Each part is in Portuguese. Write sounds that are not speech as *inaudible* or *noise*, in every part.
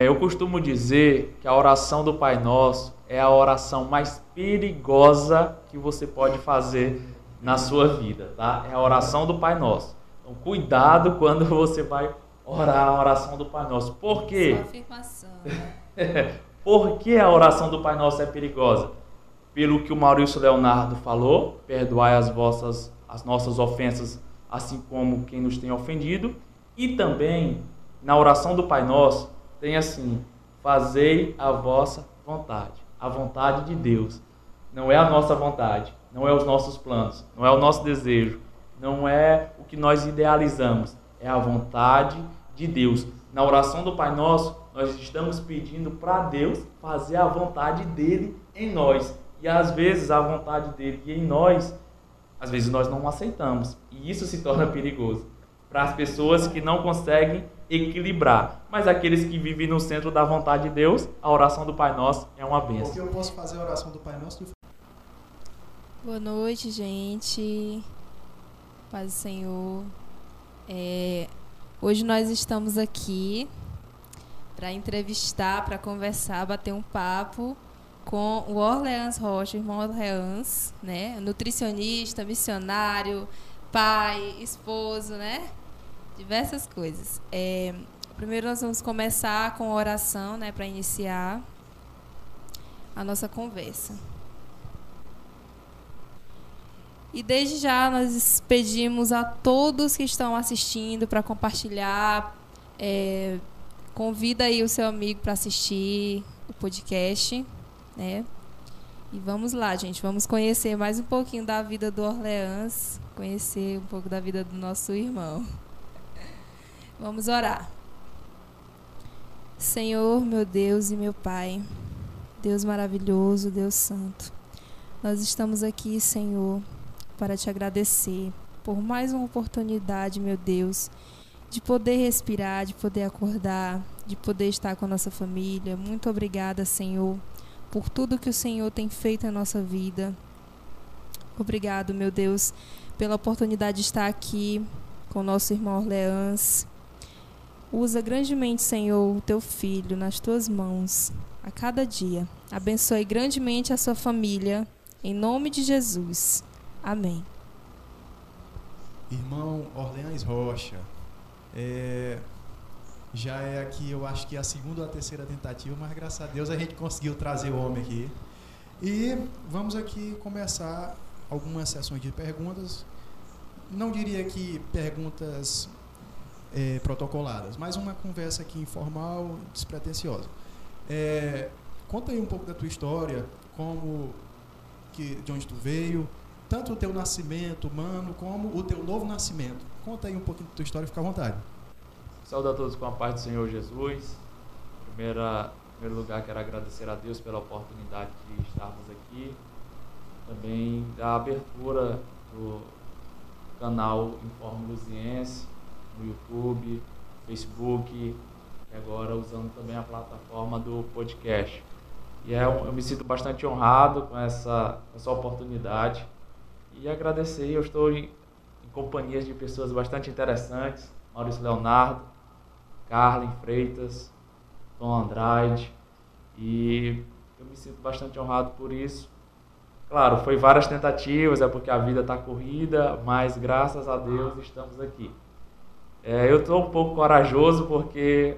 Eu costumo dizer que a oração do Pai Nosso é a oração mais perigosa que você pode fazer na sua vida, tá? É a oração do Pai Nosso. Então, cuidado quando você vai orar a oração do Pai Nosso. Por quê? Só afirmação. né? *laughs* Por que a oração do Pai Nosso é perigosa? Pelo que o Maurício Leonardo falou, perdoai as vossas as nossas ofensas, assim como quem nos tem ofendido, e também na oração do Pai Nosso tem assim: fazei a vossa vontade, a vontade de Deus. Não é a nossa vontade, não é os nossos planos, não é o nosso desejo, não é o que nós idealizamos, é a vontade de Deus. Na oração do Pai Nosso, nós estamos pedindo para Deus fazer a vontade dele em nós. E às vezes a vontade dele em nós, às vezes nós não aceitamos. E isso se torna perigoso para as pessoas que não conseguem equilibrar. Mas aqueles que vivem no centro da vontade de Deus, a oração do Pai Nosso é uma Porque bênção. eu posso fazer a oração do Pai Nosso Boa noite, gente. Paz do Senhor. É, hoje nós estamos aqui para entrevistar, para conversar, bater um papo com o Orleans Rocha, o irmão Orleans, né? Nutricionista, missionário, pai, esposo, né? Diversas coisas. É, primeiro nós vamos começar com oração, né? Para iniciar a nossa conversa. E desde já nós pedimos a todos que estão assistindo para compartilhar. é, convida aí o seu amigo para assistir o podcast, né? E vamos lá, gente. Vamos conhecer mais um pouquinho da vida do Orleans, conhecer um pouco da vida do nosso irmão. Vamos orar. Senhor, meu Deus e meu Pai, Deus maravilhoso, Deus santo. Nós estamos aqui, Senhor, para te agradecer por mais uma oportunidade, meu Deus, de poder respirar, de poder acordar, de poder estar com a nossa família. Muito obrigada, Senhor, por tudo que o Senhor tem feito na nossa vida. Obrigado, meu Deus, pela oportunidade de estar aqui com o nosso irmão Orleans. Usa grandemente, Senhor, o teu filho nas tuas mãos a cada dia. Abençoe grandemente a sua família, em nome de Jesus. Amém. Irmão Orleans Rocha. É, já é aqui, eu acho que a segunda ou a terceira tentativa, mas graças a Deus a gente conseguiu trazer o homem aqui. E vamos aqui começar algumas sessões de perguntas. Não diria que perguntas é, protocoladas, mas uma conversa aqui informal, despretensiosa. É, conta aí um pouco da tua história, como que, de onde tu veio, tanto o teu nascimento humano como o teu novo nascimento. Conta aí um pouquinho da tua história, fica à vontade. Saúde a todos com a paz do Senhor Jesus. Primeira, primeiro lugar, quero agradecer a Deus pela oportunidade de estarmos aqui. Também da abertura do canal Informe Luziense no YouTube, Facebook e agora usando também a plataforma do podcast. E é, eu me sinto bastante honrado com essa, essa oportunidade e agradecer. Eu estou em, em companhias de pessoas bastante interessantes, Maurício Leonardo, Carlin Freitas, Tom Andrade, e eu me sinto bastante honrado por isso. Claro, foi várias tentativas, é porque a vida está corrida, mas graças a Deus estamos aqui. É, eu estou um pouco corajoso porque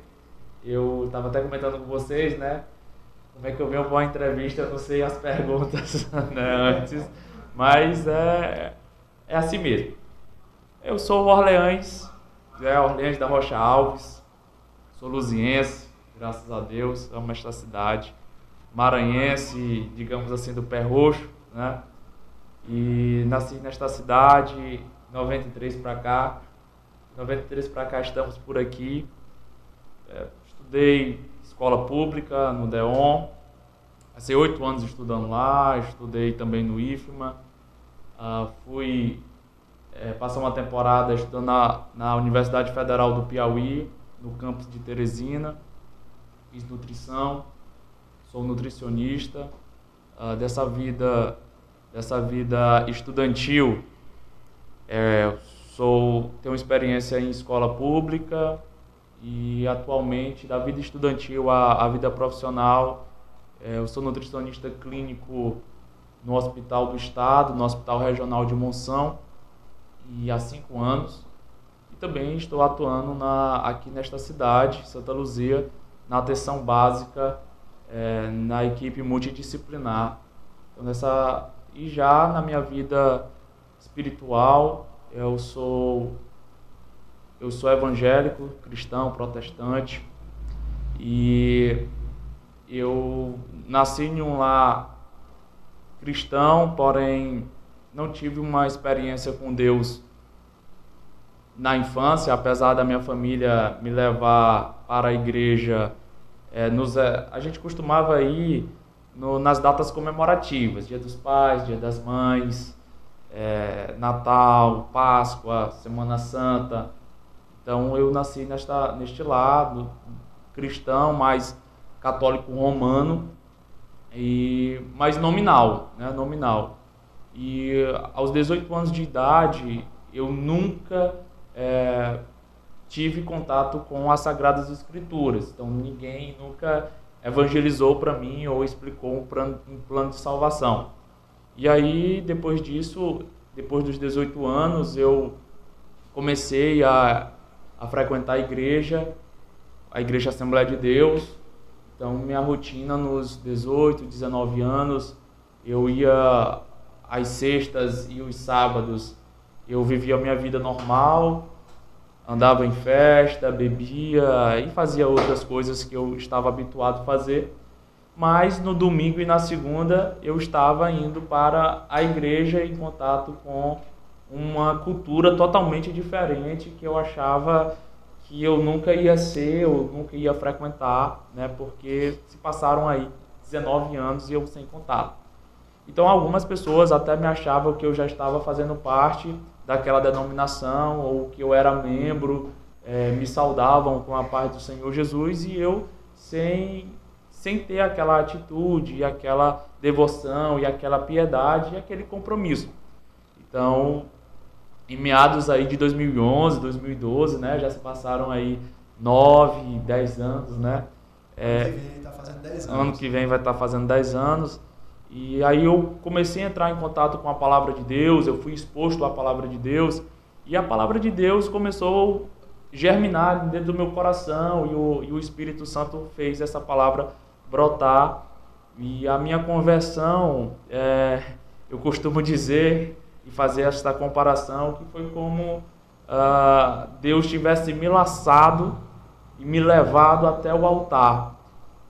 eu estava até comentando com vocês, né? Como é que eu venho para uma entrevista, eu não sei as perguntas *laughs* né, antes, mas é, é assim mesmo. Eu sou o Orleans, é Orleans da Rocha Alves, sou luziense, graças a Deus, amo esta cidade. Maranhense, digamos assim, do pé roxo, né? E nasci nesta cidade, 93 para cá. 93 para cá estamos por aqui. É, estudei escola pública no DEON. Passei oito anos estudando lá, estudei também no IFMA. Ah, fui é, passar uma temporada estudando na, na Universidade Federal do Piauí, no campus de Teresina. Fiz nutrição, sou nutricionista. Ah, dessa vida dessa vida estudantil, é, sou tenho experiência em escola pública, e atualmente da vida estudantil à, à vida profissional. É, eu sou nutricionista clínico no Hospital do Estado, no Hospital Regional de Monção, e há cinco anos. E também estou atuando na, aqui nesta cidade, Santa Luzia, na atenção básica, é, na equipe multidisciplinar. Então, nessa, e já na minha vida espiritual, eu sou eu sou evangélico, cristão, protestante e eu nasci em um lar cristão, porém não tive uma experiência com Deus na infância, apesar da minha família me levar para a igreja. É, nos, é, a gente costumava ir no, nas datas comemorativas, Dia dos Pais, Dia das Mães, é, Natal, Páscoa, Semana Santa. Então eu nasci nesta, neste lado cristão, mais católico romano, e mais nominal, né, nominal. E aos 18 anos de idade eu nunca é, tive contato com as Sagradas Escrituras. Então ninguém nunca evangelizou para mim ou explicou um plano, um plano de salvação. E aí, depois disso, depois dos 18 anos, eu comecei a a frequentar a igreja, a Igreja Assembleia de Deus. Então, minha rotina nos 18, 19 anos, eu ia às sextas e os sábados, eu vivia a minha vida normal, andava em festa, bebia e fazia outras coisas que eu estava habituado a fazer. Mas no domingo e na segunda eu estava indo para a igreja em contato com uma cultura totalmente diferente que eu achava que eu nunca ia ser, eu nunca ia frequentar, né? Porque se passaram aí 19 anos e eu sem contato. Então algumas pessoas até me achavam que eu já estava fazendo parte daquela denominação ou que eu era membro, é, me saudavam com a paz do Senhor Jesus e eu sem sem ter aquela atitude, aquela devoção e aquela piedade e aquele compromisso. Então, em meados aí de 2011, 2012, né? Já se passaram aí 9, 10 anos, né? É, ano que vem tá fazendo 10 anos. Ano que vem vai estar tá fazendo 10 anos. E aí eu comecei a entrar em contato com a palavra de Deus, eu fui exposto à palavra de Deus, e a palavra de Deus começou a germinar dentro do meu coração, e o, e o Espírito Santo fez essa palavra brotar. E a minha conversão, é, eu costumo dizer e fazer esta comparação que foi como uh, Deus tivesse me laçado e me levado até o altar.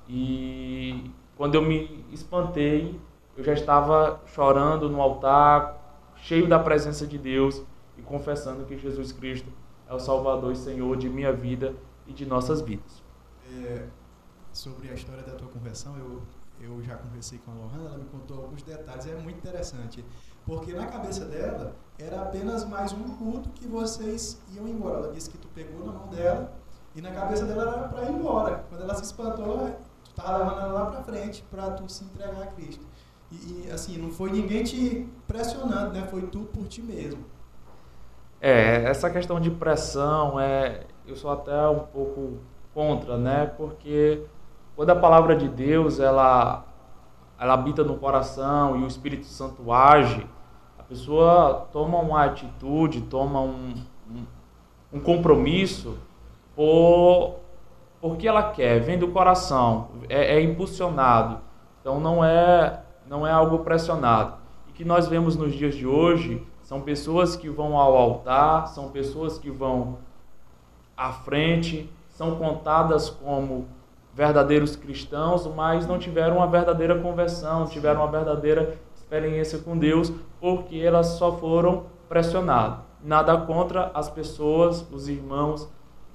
E quando eu me espantei, eu já estava chorando no altar, cheio da presença de Deus e confessando que Jesus Cristo é o Salvador e Senhor de minha vida e de nossas vidas. É, sobre a história da tua conversão, eu, eu já conversei com a Lohana, ela me contou alguns detalhes, é muito interessante. Porque na cabeça dela era apenas mais um culto que vocês iam embora. Ela disse que tu pegou na mão dela e na cabeça dela era para ir embora. Quando ela se espantou, tu estava levando ela lá para frente para tu se entregar a Cristo. E, e, assim, não foi ninguém te pressionando, né? Foi tu por ti mesmo. É, essa questão de pressão, é, eu sou até um pouco contra, né? Porque quando a palavra de Deus, ela, ela habita no coração e o Espírito Santo age, pessoa toma uma atitude, toma um, um, um compromisso por, porque ela quer, vem do coração, é, é, impulsionado. Então não é, não é algo pressionado. E que nós vemos nos dias de hoje são pessoas que vão ao altar, são pessoas que vão à frente, são contadas como verdadeiros cristãos, mas não tiveram uma verdadeira conversão, tiveram uma verdadeira experiência com Deus, porque elas só foram pressionadas. Nada contra as pessoas, os irmãos,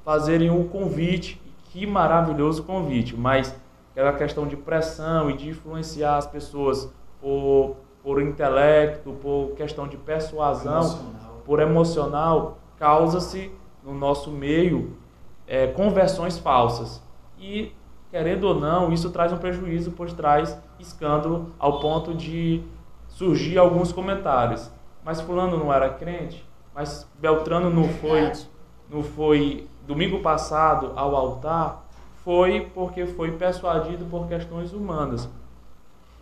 fazerem um convite, que maravilhoso convite, mas aquela questão de pressão e de influenciar as pessoas por, por intelecto, por questão de persuasão, emocional. por emocional, causa-se no nosso meio é, conversões falsas. E, querendo ou não, isso traz um prejuízo, pois traz escândalo ao ponto de surgir alguns comentários. Mas fulano não era crente, mas Beltrano não foi, não foi domingo passado ao altar foi porque foi persuadido por questões humanas.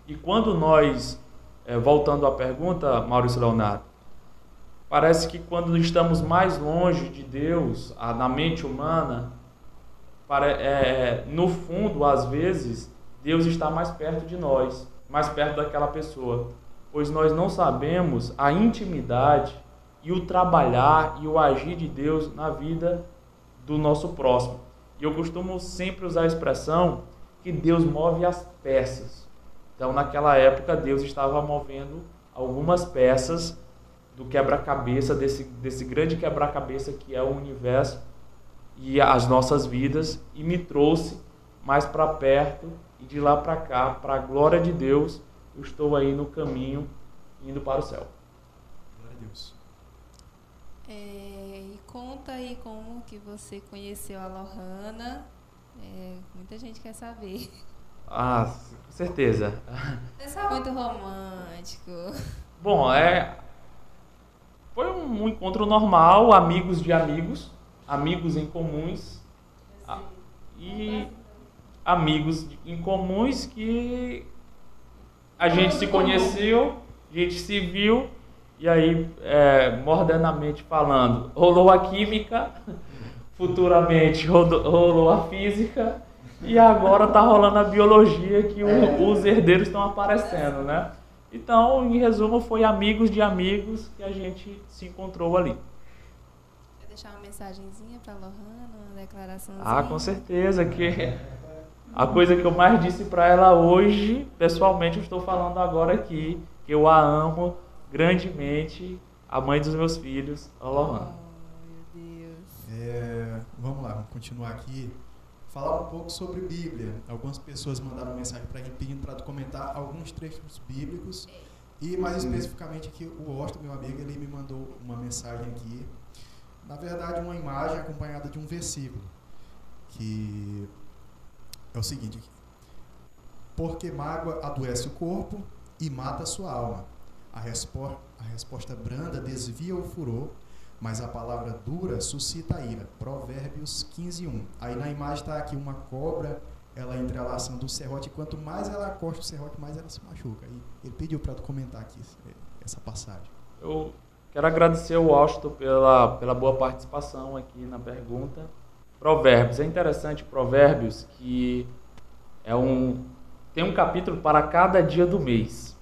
E quando nós, é, voltando à pergunta, Maurício Leonardo, parece que quando estamos mais longe de Deus, na mente humana, para, é, no fundo, às vezes, Deus está mais perto de nós, mais perto daquela pessoa, pois nós não sabemos a intimidade e o trabalhar e o agir de Deus na vida do nosso próximo. E eu costumo sempre usar a expressão que Deus move as peças. Então, naquela época, Deus estava movendo algumas peças do quebra-cabeça, desse, desse grande quebra-cabeça que é o universo e as nossas vidas, e me trouxe mais para perto e de lá para cá, para a glória de Deus, eu estou aí no caminho indo para o céu. Glória a Deus. É, e conta aí como que você conheceu a Lohana. É, muita gente quer saber. Ah, com certeza. Você é muito romântico. Bom, é. Foi um encontro normal, amigos de amigos, amigos em comuns. E amigos em comuns que a gente se conheceu, a gente se viu, e aí, é, modernamente falando, rolou a química, *laughs* futuramente rolou a física, e agora está rolando a biologia que o, é. os herdeiros estão aparecendo, né? Então, em resumo, foi amigos de amigos que a gente se encontrou ali. Deixar uma mensagenzinha para a Lohana, uma declaraçãozinha? Ah, com certeza, que a coisa que eu mais disse para ela hoje, pessoalmente, eu estou falando agora aqui, que eu a amo grandemente, a mãe dos meus filhos, a Lohana. Oh, meu Deus. É, vamos lá, vamos continuar aqui. Falar um pouco sobre Bíblia. Algumas pessoas mandaram mensagem para mim pedindo para comentar alguns trechos bíblicos. E mais especificamente aqui, o Austin, meu amigo, ele me mandou uma mensagem aqui. Na verdade, uma imagem acompanhada de um versículo. Que é o seguinte aqui. Porque mágoa adoece o corpo e mata a sua alma. A, a resposta branda desvia o furor, mas a palavra dura suscita a ira. Provérbios 15, 1. Aí na imagem está aqui uma cobra, ela entrelaçando o serrote, e quanto mais ela corta o serrote, mais ela se machuca. E ele pediu para tu comentar aqui essa passagem. Eu quero agradecer ao Austin pela, pela boa participação aqui na pergunta. Provérbios. É interessante Provérbios que é um tem um capítulo para cada dia do mês.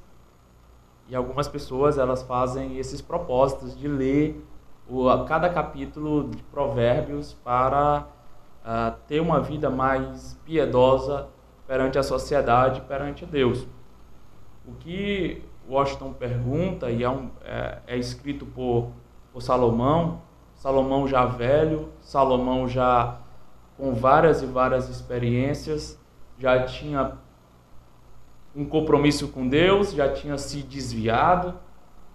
E algumas pessoas elas fazem esses propósitos de ler o, cada capítulo de Provérbios para uh, ter uma vida mais piedosa perante a sociedade, perante Deus. O que Washington pergunta, e é, um, é, é escrito por, por Salomão, Salomão já velho, Salomão já com várias e várias experiências, já tinha um compromisso com Deus, já tinha se desviado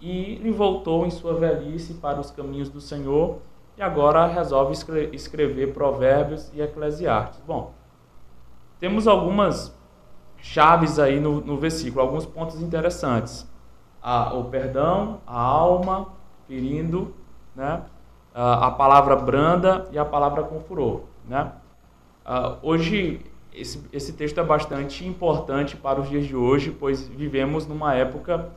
e ele voltou em sua velhice para os caminhos do Senhor e agora resolve escrever Provérbios e Eclesiastes. Bom, temos algumas chaves aí no, no versículo, alguns pontos interessantes. A, o perdão, a alma ferindo, né? a palavra branda e a palavra com furor. Né? Hoje, esse, esse texto é bastante importante para os dias de hoje, pois vivemos numa época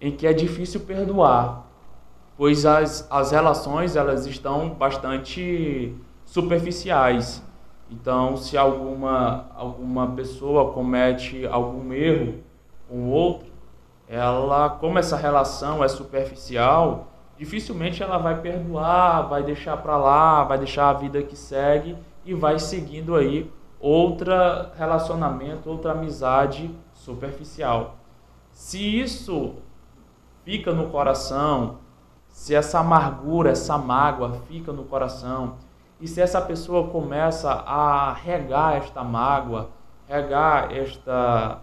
em que é difícil perdoar, pois as, as relações elas estão bastante superficiais. Então, se alguma, alguma pessoa comete algum erro com outro, ela, como essa relação é superficial, dificilmente ela vai perdoar, vai deixar para lá, vai deixar a vida que segue e vai seguindo aí outra relacionamento, outra amizade superficial. Se isso fica no coração, se essa amargura, essa mágoa fica no coração, e se essa pessoa começa a regar esta mágoa, regar esta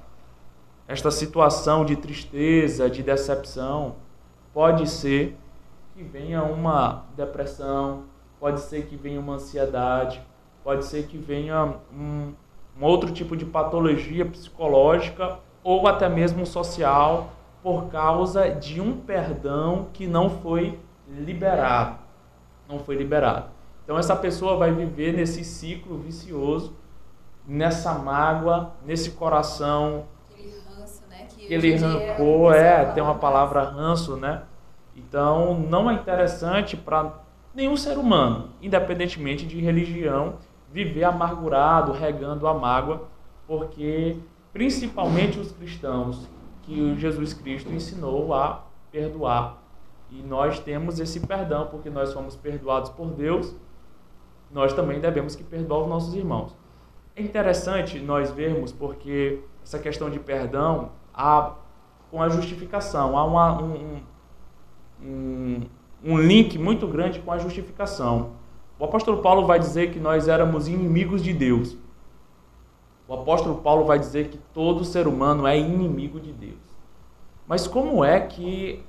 esta situação de tristeza, de decepção, pode ser que venha uma depressão, pode ser que venha uma ansiedade, pode ser que venha um, um outro tipo de patologia psicológica ou até mesmo social por causa de um perdão que não foi liberado. Não foi liberado. Então essa pessoa vai viver nesse ciclo vicioso, nessa mágoa, nesse coração. Aquele ranço, né? Que Aquele rancor, é, tem uma palavra ranço, né? Então não é interessante para nenhum ser humano, independentemente de religião, viver amargurado, regando a mágoa, porque principalmente os cristãos que Jesus Cristo ensinou a perdoar. E nós temos esse perdão porque nós fomos perdoados por Deus nós também devemos que perdoar os nossos irmãos. É interessante nós vermos porque essa questão de perdão há com a justificação, há uma, um, um, um link muito grande com a justificação. O apóstolo Paulo vai dizer que nós éramos inimigos de Deus. O apóstolo Paulo vai dizer que todo ser humano é inimigo de Deus. Mas como é que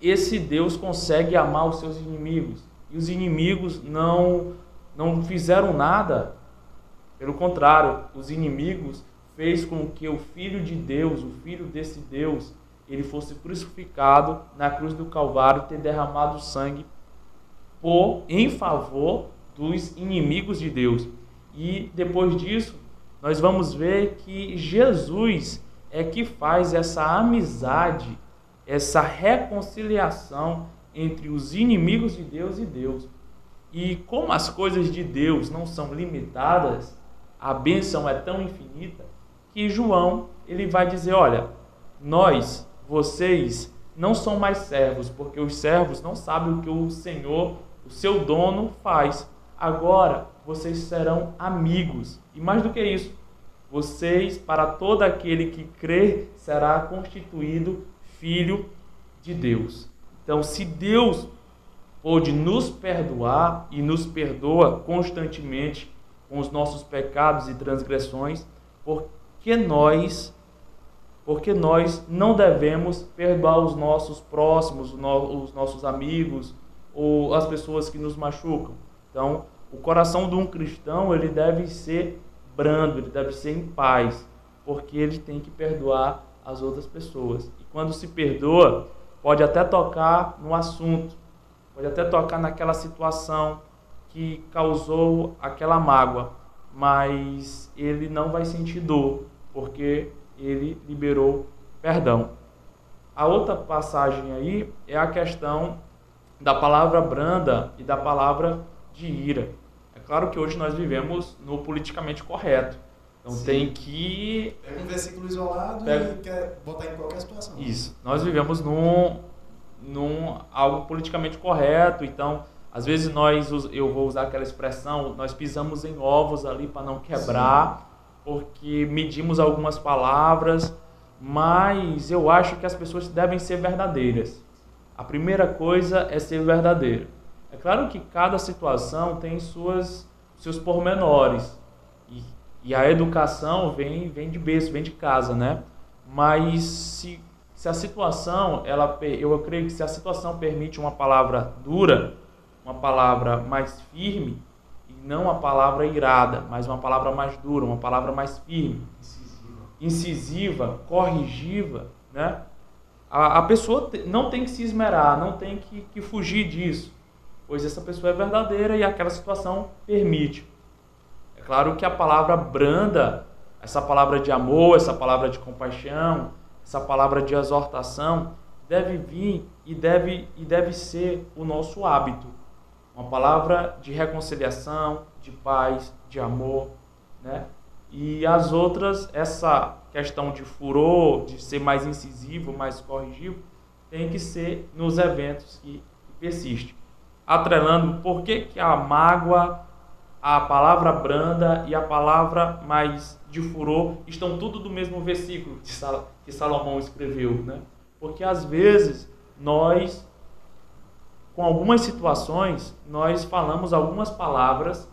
esse Deus consegue amar os seus inimigos? E os inimigos não não fizeram nada. Pelo contrário, os inimigos fez com que o filho de Deus, o filho desse Deus, ele fosse crucificado na cruz do Calvário, ter derramado sangue por em favor dos inimigos de Deus. E depois disso, nós vamos ver que Jesus é que faz essa amizade, essa reconciliação entre os inimigos de Deus e Deus. E como as coisas de Deus não são limitadas, a bênção é tão infinita que João ele vai dizer, olha, nós, vocês não são mais servos, porque os servos não sabem o que o Senhor, o seu dono faz. Agora vocês serão amigos. E mais do que isso, vocês, para todo aquele que crê, será constituído filho de Deus. Então, se Deus pôde nos perdoar e nos perdoa constantemente com os nossos pecados e transgressões, porque nós porque nós não devemos perdoar os nossos próximos, os nossos amigos ou as pessoas que nos machucam. Então, o coração de um cristão, ele deve ser brando, ele deve ser em paz, porque ele tem que perdoar as outras pessoas. E quando se perdoa, pode até tocar no assunto, pode até tocar naquela situação que causou aquela mágoa, mas ele não vai sentir dor, porque ele liberou perdão. A outra passagem aí é a questão da palavra branda e da palavra de ira. É claro que hoje nós vivemos no politicamente correto. Então Sim. tem que. Pega um versículo isolado Pega... e quer botar em qualquer situação. Isso. Nós vivemos num, num algo politicamente correto. Então, às vezes nós, eu vou usar aquela expressão, nós pisamos em ovos ali para não quebrar, Sim. porque medimos algumas palavras, mas eu acho que as pessoas devem ser verdadeiras. A primeira coisa é ser verdadeiro. É claro que cada situação tem suas seus pormenores. E, e a educação vem vem de berço, vem de casa, né? Mas se se a situação, ela, eu creio que se a situação permite uma palavra dura, uma palavra mais firme, e não uma palavra irada, mas uma palavra mais dura, uma palavra mais firme, incisiva, incisiva corrigiva, né? A, a pessoa não tem que se esmerar, não tem que, que fugir disso, pois essa pessoa é verdadeira e aquela situação permite. É claro que a palavra branda, essa palavra de amor, essa palavra de compaixão, essa palavra de exortação deve vir e deve, e deve ser o nosso hábito. Uma palavra de reconciliação, de paz, de amor, né? E as outras, essa questão de furor, de ser mais incisivo, mais corrigivo, tem que ser nos eventos que, que persiste. Atrelando por que, que a mágoa, a palavra branda e a palavra mais de furor estão tudo do mesmo versículo que Salomão escreveu, né? Porque às vezes nós, com algumas situações, nós falamos algumas palavras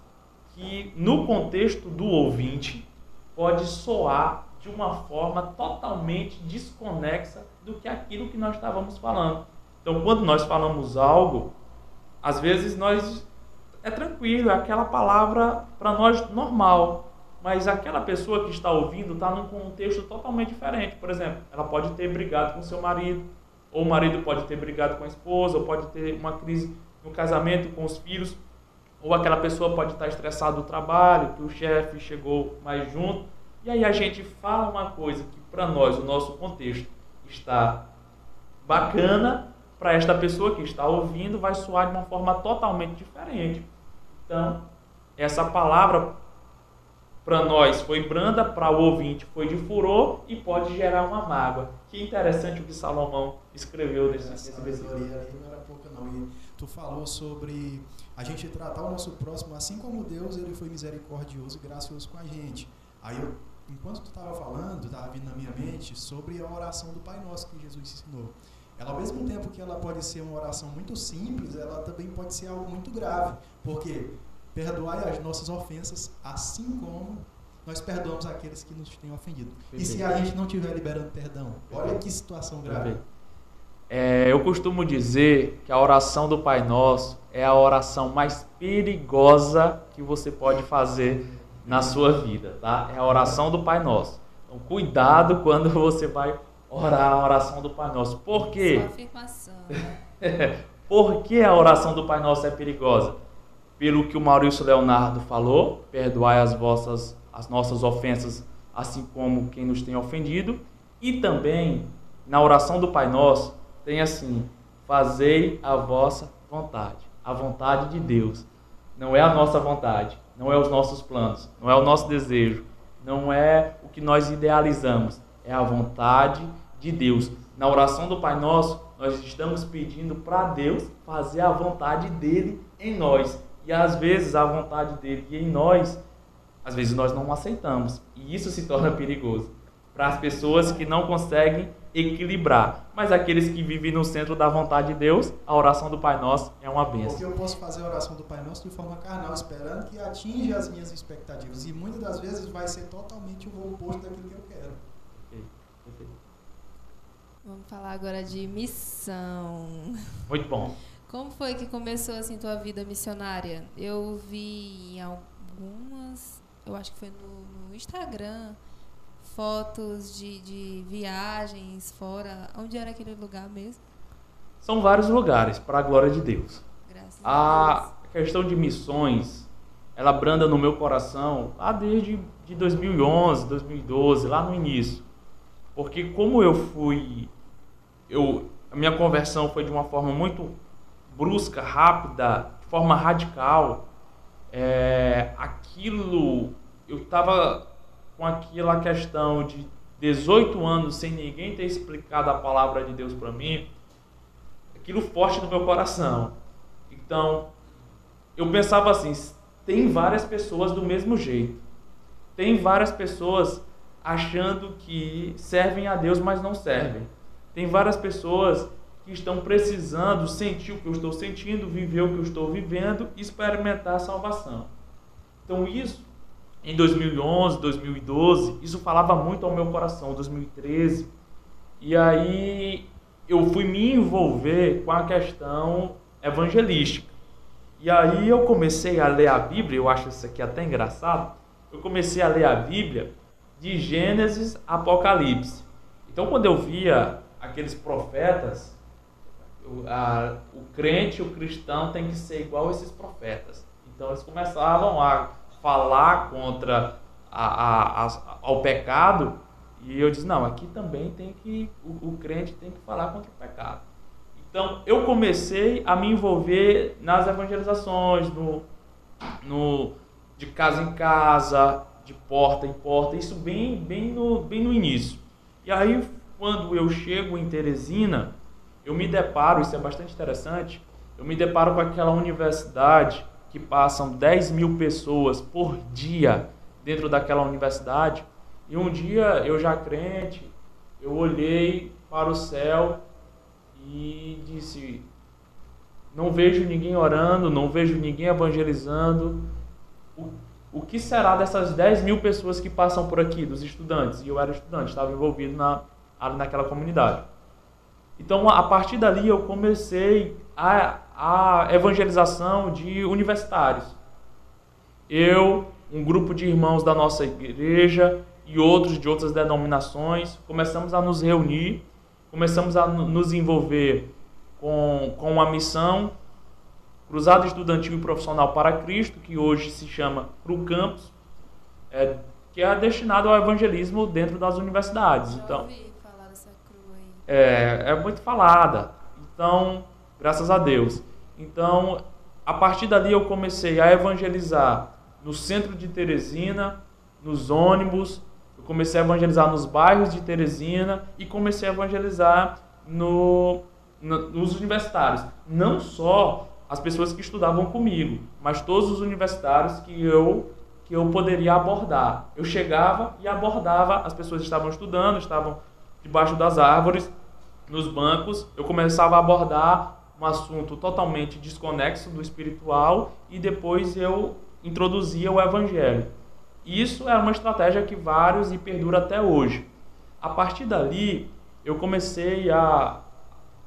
que no contexto do ouvinte pode soar de uma forma totalmente desconexa do que aquilo que nós estávamos falando. Então, quando nós falamos algo, às vezes nós é tranquilo, é aquela palavra para nós normal, mas aquela pessoa que está ouvindo está num contexto totalmente diferente. Por exemplo, ela pode ter brigado com seu marido, ou o marido pode ter brigado com a esposa, ou pode ter uma crise no casamento com os filhos, ou aquela pessoa pode estar estressada do trabalho, que o chefe chegou mais junto, e aí a gente fala uma coisa que para nós, o nosso contexto está bacana, para esta pessoa que está ouvindo vai soar de uma forma totalmente diferente. Então, essa palavra para nós foi branda, para o ouvinte foi de furor e pode gerar uma mágoa. Que interessante o que Salomão escreveu nesse, nesse versículo. Não era pouca não. E tu falou sobre a gente tratar o nosso próximo assim como Deus ele foi misericordioso e gracioso com a gente. Aí eu, enquanto tu estava falando, estava vindo na minha mente sobre a oração do Pai Nosso que Jesus ensinou. Ela, ao mesmo tempo que ela pode ser uma oração muito simples, ela também pode ser algo muito grave. Porque perdoai as nossas ofensas, assim como nós perdoamos aqueles que nos têm ofendido. Perfeito. E se a gente não estiver liberando perdão? Olha que situação grave. É, eu costumo dizer que a oração do Pai Nosso é a oração mais perigosa que você pode fazer na sua vida, tá? É a oração do Pai Nosso. Então, cuidado quando você vai orar a oração do Pai Nosso. Por quê? Afirmação. *laughs* Por que a oração do Pai Nosso é perigosa? Pelo que o Maurício Leonardo falou, perdoai as vossas as nossas ofensas, assim como quem nos tem ofendido, e também na oração do Pai Nosso tem assim: fazei a vossa vontade, a vontade de Deus. Não é a nossa vontade, não é os nossos planos, não é o nosso desejo, não é o que nós idealizamos, é a vontade de Deus. Na oração do Pai Nosso, nós estamos pedindo para Deus fazer a vontade dele em nós. E às vezes a vontade dele em nós, às vezes nós não aceitamos. E isso se torna perigoso para as pessoas que não conseguem equilibrar. Mas aqueles que vivem no centro da vontade de Deus, a oração do Pai Nosso é uma benção. Porque eu posso fazer a oração do Pai Nosso de forma carnal, esperando que atinja as minhas expectativas. E muitas das vezes vai ser totalmente o oposto daquilo que eu quero. Vamos falar agora de missão. Muito bom. Como foi que começou assim tua vida missionária? Eu vi em algumas, eu acho que foi no, no Instagram, fotos de, de viagens fora. Onde era aquele lugar mesmo? São vários lugares, para a glória de Deus. Graças a, a questão de missões, ela branda no meu coração lá desde de 2011, 2012, lá no início. Porque como eu fui eu, a minha conversão foi de uma forma muito brusca, rápida, de forma radical. É, aquilo, eu estava com aquela questão de 18 anos sem ninguém ter explicado a palavra de Deus para mim, aquilo forte no meu coração. Então, eu pensava assim: tem várias pessoas do mesmo jeito. Tem várias pessoas achando que servem a Deus, mas não servem. Tem várias pessoas que estão precisando sentir o que eu estou sentindo, viver o que eu estou vivendo e experimentar a salvação. Então isso em 2011, 2012, isso falava muito ao meu coração, 2013. E aí eu fui me envolver com a questão evangelística. E aí eu comecei a ler a Bíblia, eu acho isso aqui até engraçado. Eu comecei a ler a Bíblia de Gênesis a Apocalipse. Então quando eu via aqueles profetas, o, a, o crente, o cristão tem que ser igual a esses profetas. Então eles começavam a falar contra a, a, a, ao pecado e eu disse, não, aqui também tem que, o, o crente tem que falar contra o pecado. Então eu comecei a me envolver nas evangelizações, no, no, de casa em casa, de porta em porta, isso bem, bem, no, bem no início. E aí quando eu chego em Teresina, eu me deparo, isso é bastante interessante, eu me deparo com aquela universidade que passam 10 mil pessoas por dia dentro daquela universidade. E um dia eu já crente, eu olhei para o céu e disse: Não vejo ninguém orando, não vejo ninguém evangelizando. O, o que será dessas 10 mil pessoas que passam por aqui, dos estudantes? E eu era estudante, estava envolvido na, naquela comunidade. Então, a partir dali, eu comecei a, a evangelização de universitários. Eu, um grupo de irmãos da nossa igreja e outros de outras denominações, começamos a nos reunir, começamos a nos envolver com, com uma missão Cruzada Estudantil e Profissional para Cristo, que hoje se chama Cru Campus, é, que é destinado ao evangelismo dentro das universidades. Então, ouvi falar dessa cru aí. É, é muito falada. Então, graças a Deus. Então, a partir dali eu comecei a evangelizar no centro de Teresina, nos ônibus, eu comecei a evangelizar nos bairros de Teresina e comecei a evangelizar no, no- nos universitários. Não só as pessoas que estudavam comigo, mas todos os universitários que eu que eu poderia abordar. Eu chegava e abordava, as pessoas estavam estudando, estavam debaixo das árvores, nos bancos, eu começava a abordar um assunto totalmente desconexo do espiritual e depois eu introduzia o evangelho. Isso era uma estratégia que vários e perdura até hoje. A partir dali, eu comecei a,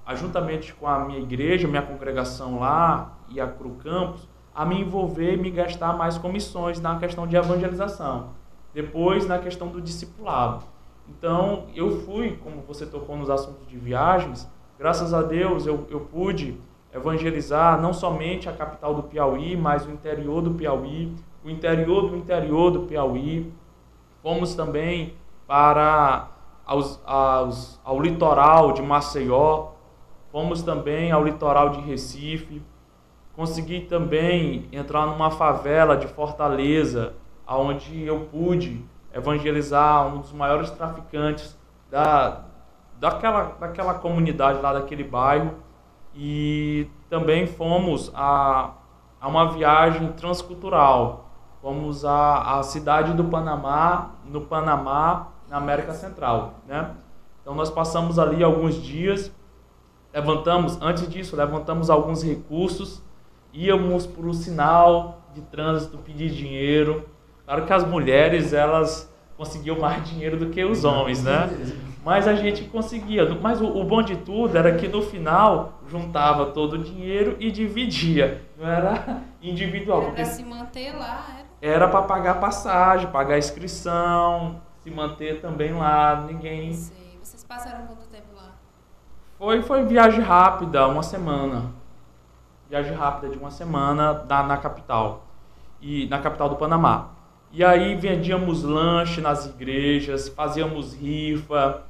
a juntamente com a minha igreja, minha congregação lá e a Cru Campus, a me envolver e me gastar mais com missões na questão de evangelização. Depois, na questão do discipulado. Então, eu fui, como você tocou nos assuntos de viagens, graças a Deus eu, eu pude evangelizar não somente a capital do Piauí, mas o interior do Piauí, o interior do interior do Piauí. Fomos também para aos, aos, ao litoral de Maceió, fomos também ao litoral de Recife. Consegui também entrar numa favela de Fortaleza, onde eu pude evangelizar um dos maiores traficantes da, daquela, daquela comunidade lá daquele bairro. E também fomos a, a uma viagem transcultural. Fomos à, à cidade do Panamá, no Panamá, na América Central. Né? Então nós passamos ali alguns dias, levantamos, antes disso, levantamos alguns recursos, íamos para o sinal de trânsito pedir dinheiro. Claro que as mulheres, elas conseguiam mais dinheiro do que os homens, né? Mas a gente conseguia. Mas o, o bom de tudo era que no final juntava todo o dinheiro e dividia. Não era *laughs* individual. Era pra se manter lá, era. era para pagar passagem, pagar inscrição, se manter também lá. Ninguém. Sei. Vocês passaram quanto tempo lá? Foi, foi viagem rápida, uma semana. Viagem rápida de uma semana na, na capital. E na capital do Panamá. E aí vendíamos lanche nas igrejas, fazíamos rifa,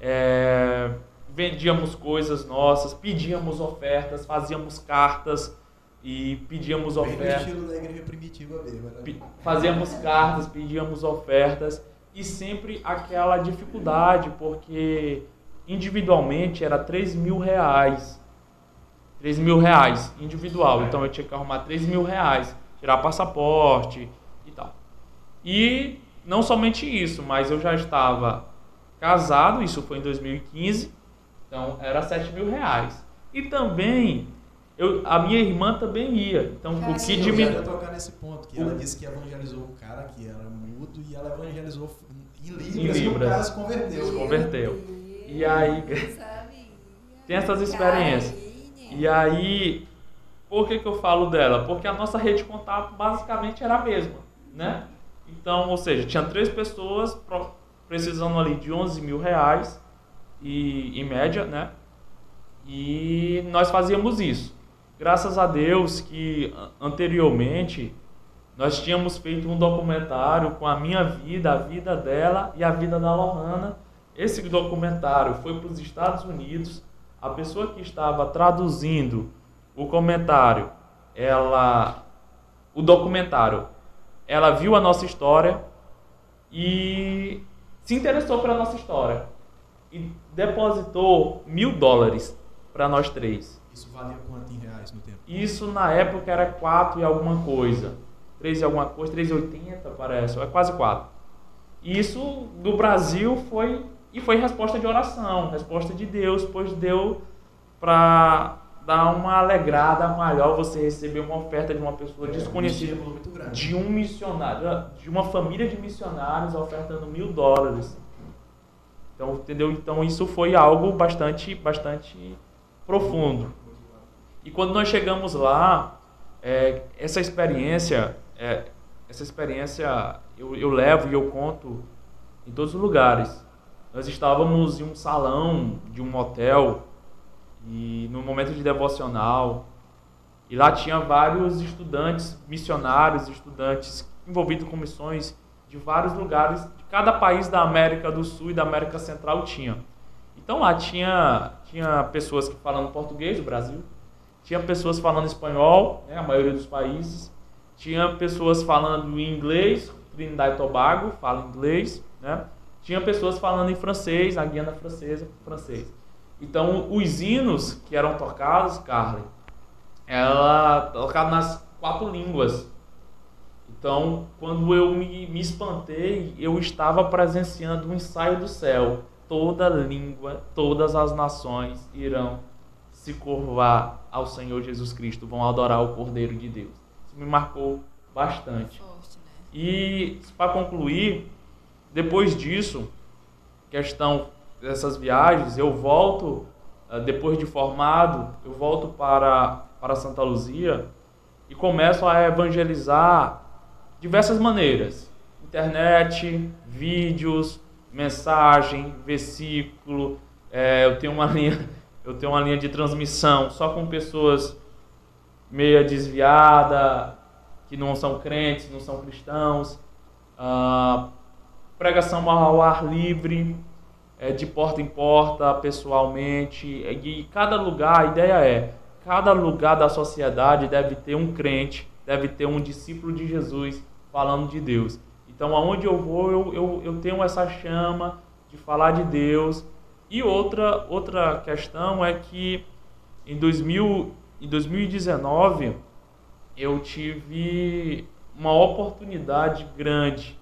é, vendíamos coisas nossas, pedíamos ofertas, fazíamos cartas e pedíamos Bem ofertas. estilo da igreja primitiva mesmo. né? Fazíamos cartas, pedíamos ofertas e sempre aquela dificuldade, porque individualmente era 3 mil reais. 3 mil reais individual. Então eu tinha que arrumar 3 mil reais, tirar passaporte. E não somente isso, mas eu já estava casado, isso foi em 2015, então era 7 mil reais. E também eu, a minha irmã também ia. Então o que. Eu diminuiu. ia tocar nesse ponto, que ela disse que evangelizou um cara que era mudo e ela evangelizou em Libras, Em e o Libras. cara se converteu. Se converteu. E aí-. *laughs* Tem essas experiências. E aí, por que, que eu falo dela? Porque a nossa rede de contato basicamente era a mesma, né? Então, ou seja, tinha três pessoas precisando ali de 11 mil reais, e, em média, né? E nós fazíamos isso. Graças a Deus que anteriormente nós tínhamos feito um documentário com a minha vida, a vida dela e a vida da Lohana. Esse documentário foi para os Estados Unidos. A pessoa que estava traduzindo o comentário, ela, o documentário, ela viu a nossa história e se interessou pela nossa história e depositou mil dólares para nós três. Isso valia quanto em reais no tempo? Isso na época era 4 e alguma coisa. 3 e alguma coisa, 3,80 parece, é quase 4. Isso do Brasil foi e foi resposta de oração, resposta de Deus, pois deu para dar uma alegrada maior você receber uma oferta de uma pessoa É, um desconhecida, grande. de um missionário, de uma família de missionários ofertando mil dólares. Então, entendeu? Então isso foi algo bastante, bastante profundo. E quando nós chegamos lá, é, essa experiência, é, essa experiência eu, eu levo e eu conto em todos os lugares. Nós estávamos em um salão de um hotel e no momento de devocional E lá tinha vários estudantes, missionários, estudantes envolvidos com missões de vários lugares, de cada país da América do Sul e da América Central tinha. Então lá tinha, tinha pessoas que falando português do Brasil, tinha pessoas falando espanhol, né, a maioria dos países, tinha pessoas falando inglês, Trinidad e Tobago fala inglês, né? Tinha pessoas falando em francês, a Guiana francesa, francês. Então, os hinos que eram tocados, Carly, ela tocava nas quatro línguas. Então, quando eu me, me espantei, eu estava presenciando um ensaio do céu. Toda língua, todas as nações irão se curvar ao Senhor Jesus Cristo, vão adorar o Cordeiro de Deus. Isso me marcou bastante. Né? E para concluir, depois disso, questão dessas viagens, eu volto eh, depois de formado, eu volto para para Santa Luzia e começo a evangelizar diversas maneiras: internet, vídeos, mensagem, versículo. É, eu tenho uma *laughs* linha, eu tenho uma linha de transmissão só com pessoas meia desviada, que não são crentes, não são cristãos. Ah, pregação ao ar livre, é, de porta em porta, pessoalmente. E cada lugar, a ideia é, cada lugar da sociedade deve ter um crente, deve ter um discípulo de Jesus falando de Deus. Então, aonde eu vou, eu, eu, eu tenho essa chama de falar de Deus. E outra, outra questão é que em, 2000, em 2019 eu tive uma oportunidade grande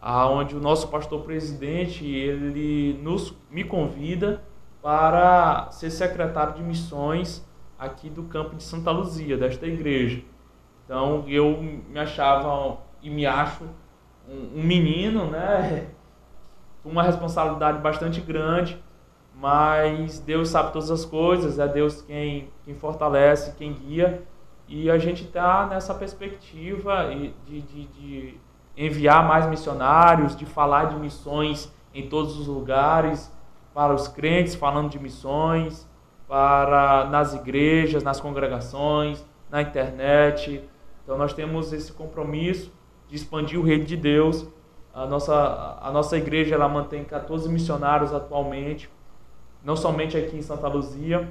aonde o nosso pastor presidente ele nos me convida para ser secretário de missões aqui do campo de Santa Luzia desta igreja. Então eu me achava e me acho um, um menino, né, *laughs* com uma responsabilidade bastante grande, mas Deus sabe todas as coisas, é Deus quem quem fortalece, quem guia e a gente está nessa perspectiva de, de, de enviar mais missionários, de falar de missões em todos os lugares, para os crentes falando de missões, para nas igrejas, nas congregações, na internet. Então nós temos esse compromisso de expandir o reino de Deus. A nossa, a nossa igreja ela mantém 14 missionários atualmente, não somente aqui em Santa Luzia,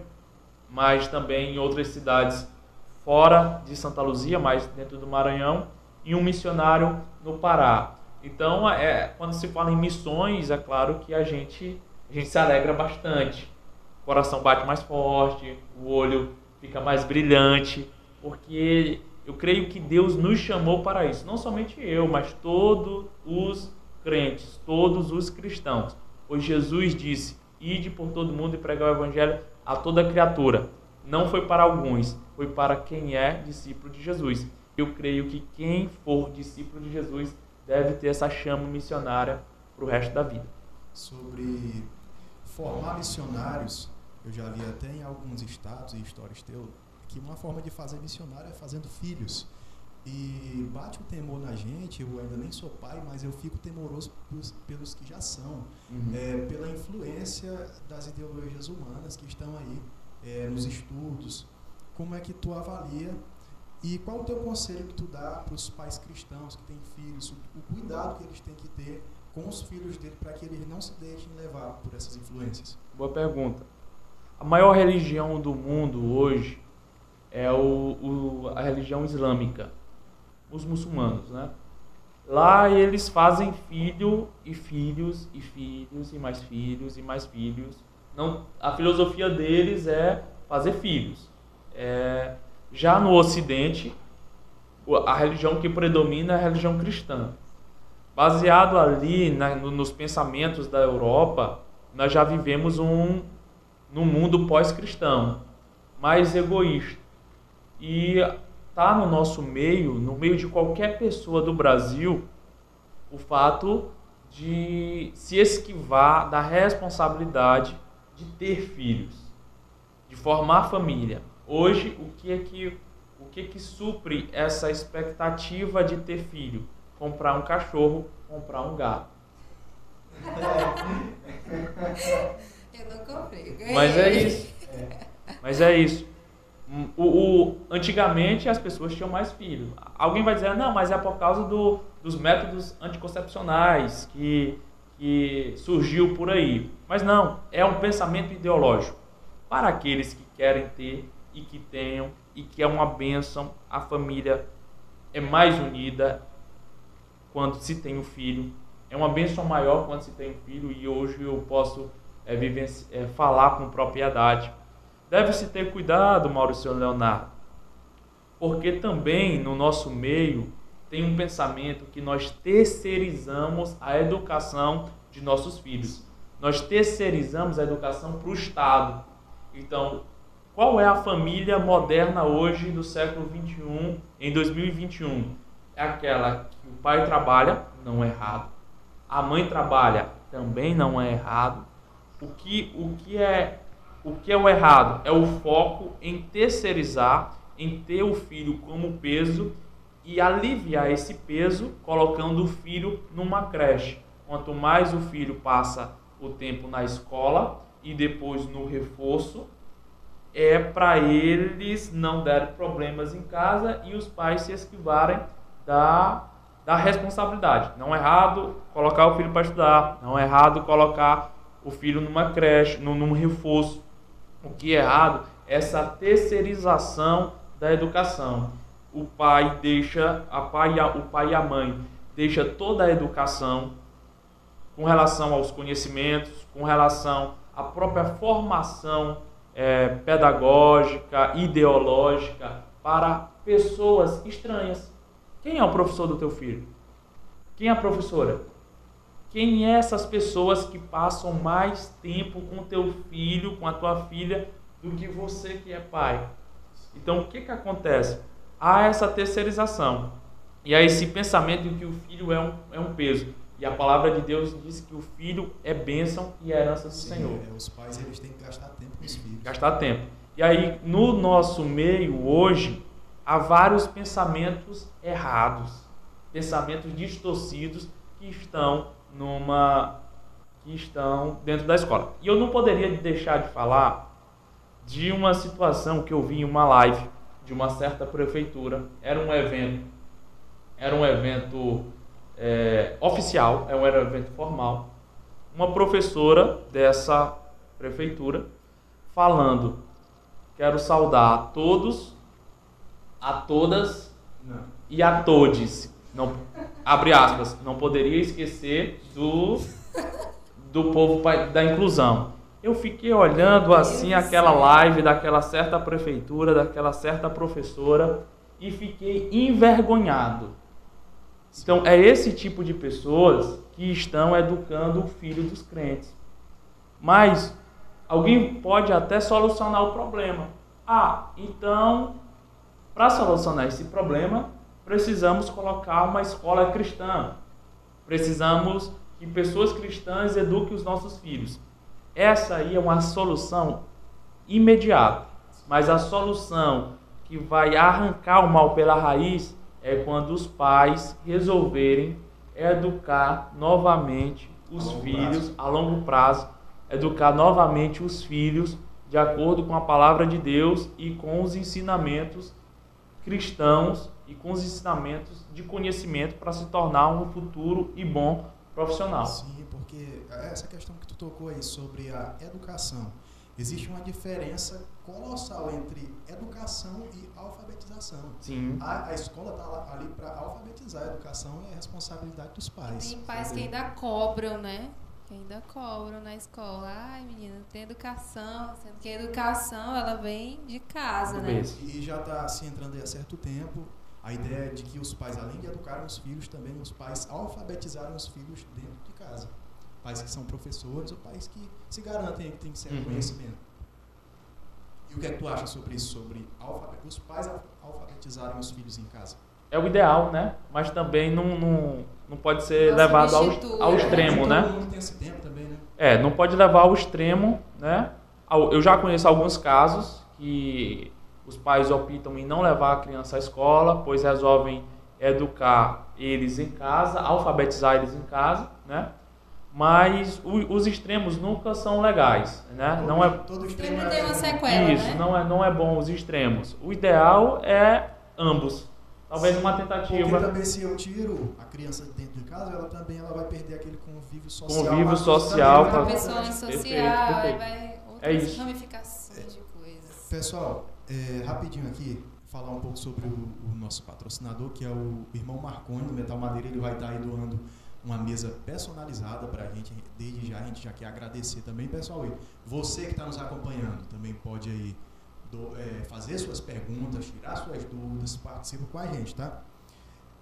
mas também em outras cidades fora de Santa Luzia, mas dentro do Maranhão e um missionário no Pará. Então, é, quando se fala em missões, é claro que a gente, a gente se alegra bastante. O coração bate mais forte, o olho fica mais brilhante, porque eu creio que Deus nos chamou para isso. Não somente eu, mas todos os crentes, todos os cristãos. Pois Jesus disse: Ide por todo mundo e pregar o evangelho a toda criatura. Não foi para alguns, foi para quem é discípulo de Jesus eu creio que quem for discípulo de Jesus deve ter essa chama missionária para o resto da vida. Sobre formar missionários, eu já vi até em alguns estados e histórias teu que uma forma de fazer missionário é fazendo filhos. E bate o temor na gente, eu ainda nem sou pai, mas eu fico temoroso pelos, pelos que já são, uhum. é, pela influência das ideologias humanas que estão aí é, nos estudos. Como é que tu avalia e qual o teu conselho que tu dá para os pais cristãos que têm filhos, o, cuidado que eles têm que ter com os filhos dele para que eles não se deixem levar por essas influências? Boa pergunta. A maior religião do mundo hoje é o, o, a religião islâmica, os muçulmanos, né? Lá eles fazem filho e filhos e filhos e mais filhos e mais filhos. Não, a filosofia deles é fazer filhos. É, já no Ocidente, a religião que predomina é a religião cristã. Baseado ali na, nos pensamentos da Europa, nós já vivemos um num mundo pós-cristão, mais egoísta. E tá no nosso meio, no meio de qualquer pessoa do Brasil, o fato de se esquivar da responsabilidade de ter filhos, de formar família. Hoje, o que é que o que que supre essa expectativa de ter filho? Comprar um cachorro, comprar um gato. *laughs* Eu não comprei. Mas é isso. Mas é isso. o, o, antigamente as pessoas tinham mais filhos. Alguém vai dizer, não, mas é por causa do, dos métodos anticoncepcionais que, que surgiu por aí. Mas não, é um pensamento ideológico. Para aqueles que querem ter e que tenham e que é uma bênção, a família é mais unida quando se tem um filho. É uma bênção maior quando se tem um filho e hoje eu posso é, é, falar com propriedade Deve-se ter cuidado, Maurício Leonardo, porque também no nosso meio tem um pensamento que nós terceirizamos a educação de nossos filhos. Nós terceirizamos a educação para o Estado. Então, qual é a família moderna hoje do século 21, em 2021? É aquela que o pai trabalha, não é errado. A mãe trabalha, também não é errado. O que, o que é o que é o errado? É o foco em terceirizar, em ter o filho como peso e aliviar esse peso colocando o filho numa creche. Quanto mais o filho passa o tempo na escola e depois no reforço, é para eles não darem problemas em casa e os pais se esquivarem da, da responsabilidade. Não é errado colocar o filho para estudar, não é errado colocar o filho numa creche, num, num reforço. O que é errado é essa terceirização da educação. O pai deixa, a pai, o pai e a mãe deixa toda a educação com relação aos conhecimentos, com relação à própria formação é, pedagógica, ideológica para pessoas estranhas. Quem é o professor do teu filho? Quem é a professora? Quem é essas pessoas que passam mais tempo com teu filho, com a tua filha, do que você que é pai? Então, o que, que acontece? Há essa terceirização. E há esse pensamento de que o filho é um, é um peso. E a palavra de Deus diz que o filho é bênção e herança do Sim, Senhor. É, os pais eles têm que gastar tempo com os filhos. Gastar tempo. E aí, no nosso meio hoje, há vários pensamentos errados, pensamentos distorcidos que estão numa que estão dentro da escola. E eu não poderia deixar de falar de uma situação que eu vi em uma live de uma certa prefeitura. Era um evento, era um evento é, oficial, era um evento formal. Uma professora dessa prefeitura falando: quero saudar a todos, a todas não. e a todes. Não, abre aspas, não poderia esquecer do, do povo da inclusão. Eu fiquei olhando assim aquela live daquela certa prefeitura, daquela certa professora e fiquei envergonhado. Então, é esse tipo de pessoas que estão educando o filho dos crentes. Mas alguém pode até solucionar o problema. Ah, então, para solucionar esse problema, precisamos colocar uma escola cristã. Precisamos que pessoas cristãs eduquem os nossos filhos. Essa aí é uma solução imediata. Mas a solução que vai arrancar o mal pela raiz é quando os pais resolverem educar novamente os a filhos prazo. a longo prazo, educar novamente os filhos de acordo com a palavra de Deus e com os ensinamentos cristãos e com os ensinamentos de conhecimento para se tornar um futuro e bom profissional. Sim, porque essa questão que tu tocou aí sobre a educação, existe uma diferença colossal entre educação e alfabetização. Sim. A, a escola está ali para alfabetizar, a educação é a responsabilidade dos pais. Tem pais que ainda cobram, né? Que ainda cobram na escola. Ai, menina, tem educação, sendo que a educação ela vem de casa, né? E já está se entrando aí há certo tempo a ideia de que os pais, além de educarem os filhos, também os pais alfabetizarem os filhos dentro de casa. Pais que são professores ou pais que se garantem que tem que ser uhum. conhecimento. E o que é que tu acha sobre isso, sobre os pais alfabetizarem os filhos em casa? É o ideal, né? Mas também não, não, não pode ser Nossa, levado ao, ao extremo, né? Esse tempo também, né? É, não pode levar ao extremo, né? Eu já conheço alguns casos que os pais optam em não levar a criança à escola, pois resolvem educar eles em casa, alfabetizar eles em casa, né? Mas o, os extremos nunca são legais, né? Todo, não é todo extremo tem uma é- sequela, isso, né? não é não é bom os extremos. O ideal é ambos. Talvez uma Porque tentativa também se eu tiro a criança de dentro de casa, ela também ela vai perder aquele convívio social. Convívio social também com a- A vai- É isso. ramificações de coisas. Pessoal, é, rapidinho aqui, falar um pouco sobre o, o nosso patrocinador, que é o irmão Marconi do Metal Madeira. Ele vai estar aí doando uma mesa personalizada para a gente. Desde já, a gente já quer agradecer também, pessoal. E você que está nos acompanhando também pode aí do- é, fazer suas perguntas, tirar suas dúvidas, participa com a gente, tá?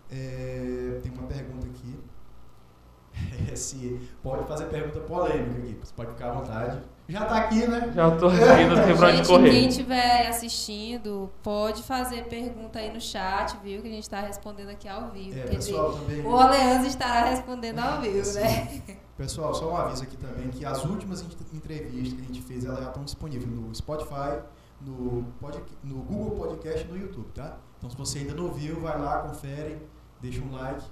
É, tem uma pergunta aqui. *laughs* É, se pode fazer pergunta polêmica aqui, você pode ficar à vontade. Já está aqui, né? Já tô aqui, não tem pra onde correr. quem estiver assistindo, pode fazer pergunta aí no chat, viu? Que a gente está respondendo aqui ao vivo. É, Quer dizer, pessoal, também. o Orleans estará respondendo ao vivo, né? Pessoal, só um aviso aqui também que as últimas ent- entrevistas que a gente fez elas já estão disponíveis no Spotify, no, pod, no Google Podcast e no YouTube, tá? Então se você ainda não viu, vai lá, confere, deixa um like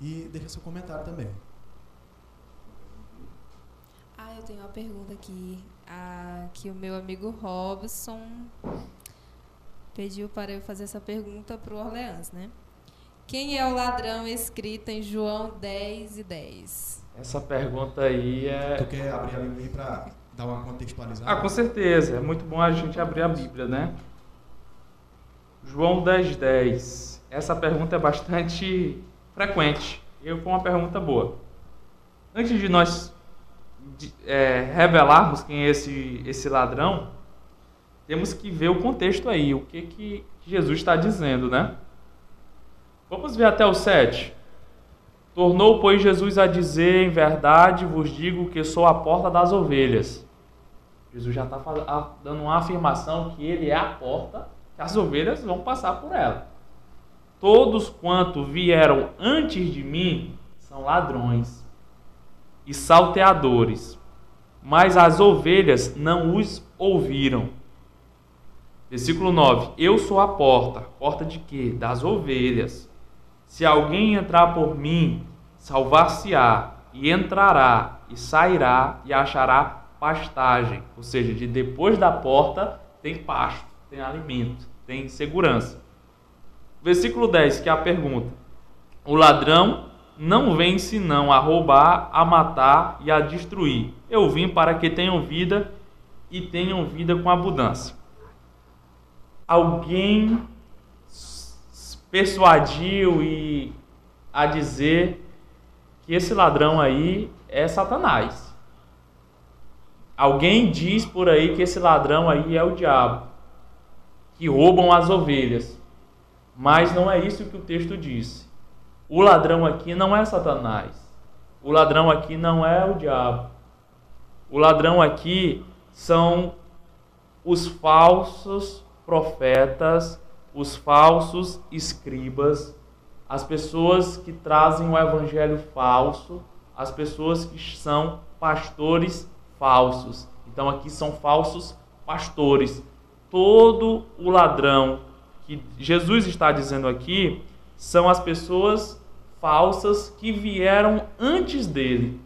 e deixa seu comentário também. Ah, eu tenho uma pergunta aqui. Ah, que o meu amigo Robson pediu para eu fazer essa pergunta para o Orleans, né? Quem é o ladrão escrito em João 10 e 10? Essa pergunta aí é Tu quer abrir a Bíblia para dar uma contextualizada? Ah, com certeza. É muito bom a gente abrir a Bíblia, né? João 10, 10. Essa pergunta é bastante frequente. Eu com uma pergunta boa. Antes de nós é, revelarmos quem é esse, esse ladrão, temos que ver o contexto aí, o que, que Jesus está dizendo, né? Vamos ver até o 7. Tornou, pois, Jesus a dizer: Em verdade vos digo que sou a porta das ovelhas. Jesus já está dando uma afirmação que ele é a porta, que as ovelhas vão passar por ela. Todos quanto vieram antes de mim são ladrões e salteadores, mas as ovelhas não os ouviram. Versículo 9: Eu sou a porta. Porta de quê? Das ovelhas. Se alguém entrar por mim, salvar-se-á, e entrará, e sairá, e achará pastagem. Ou seja, de depois da porta tem pasto, tem alimento, tem segurança. Versículo 10, que é a pergunta: O ladrão não vem senão a roubar, a matar e a destruir. Eu vim para que tenham vida e tenham vida com abundância. Alguém persuadiu e a dizer que esse ladrão aí é Satanás. Alguém diz por aí que esse ladrão aí é o diabo, que roubam as ovelhas. Mas não é isso que o texto diz. O ladrão aqui não é Satanás. O ladrão aqui não é o diabo. O ladrão aqui são os falsos profetas, os falsos escribas, as pessoas que trazem o evangelho falso, as pessoas que são pastores falsos. Então aqui são falsos pastores. Todo o ladrão que Jesus está dizendo aqui são as pessoas falsas que vieram antes dele,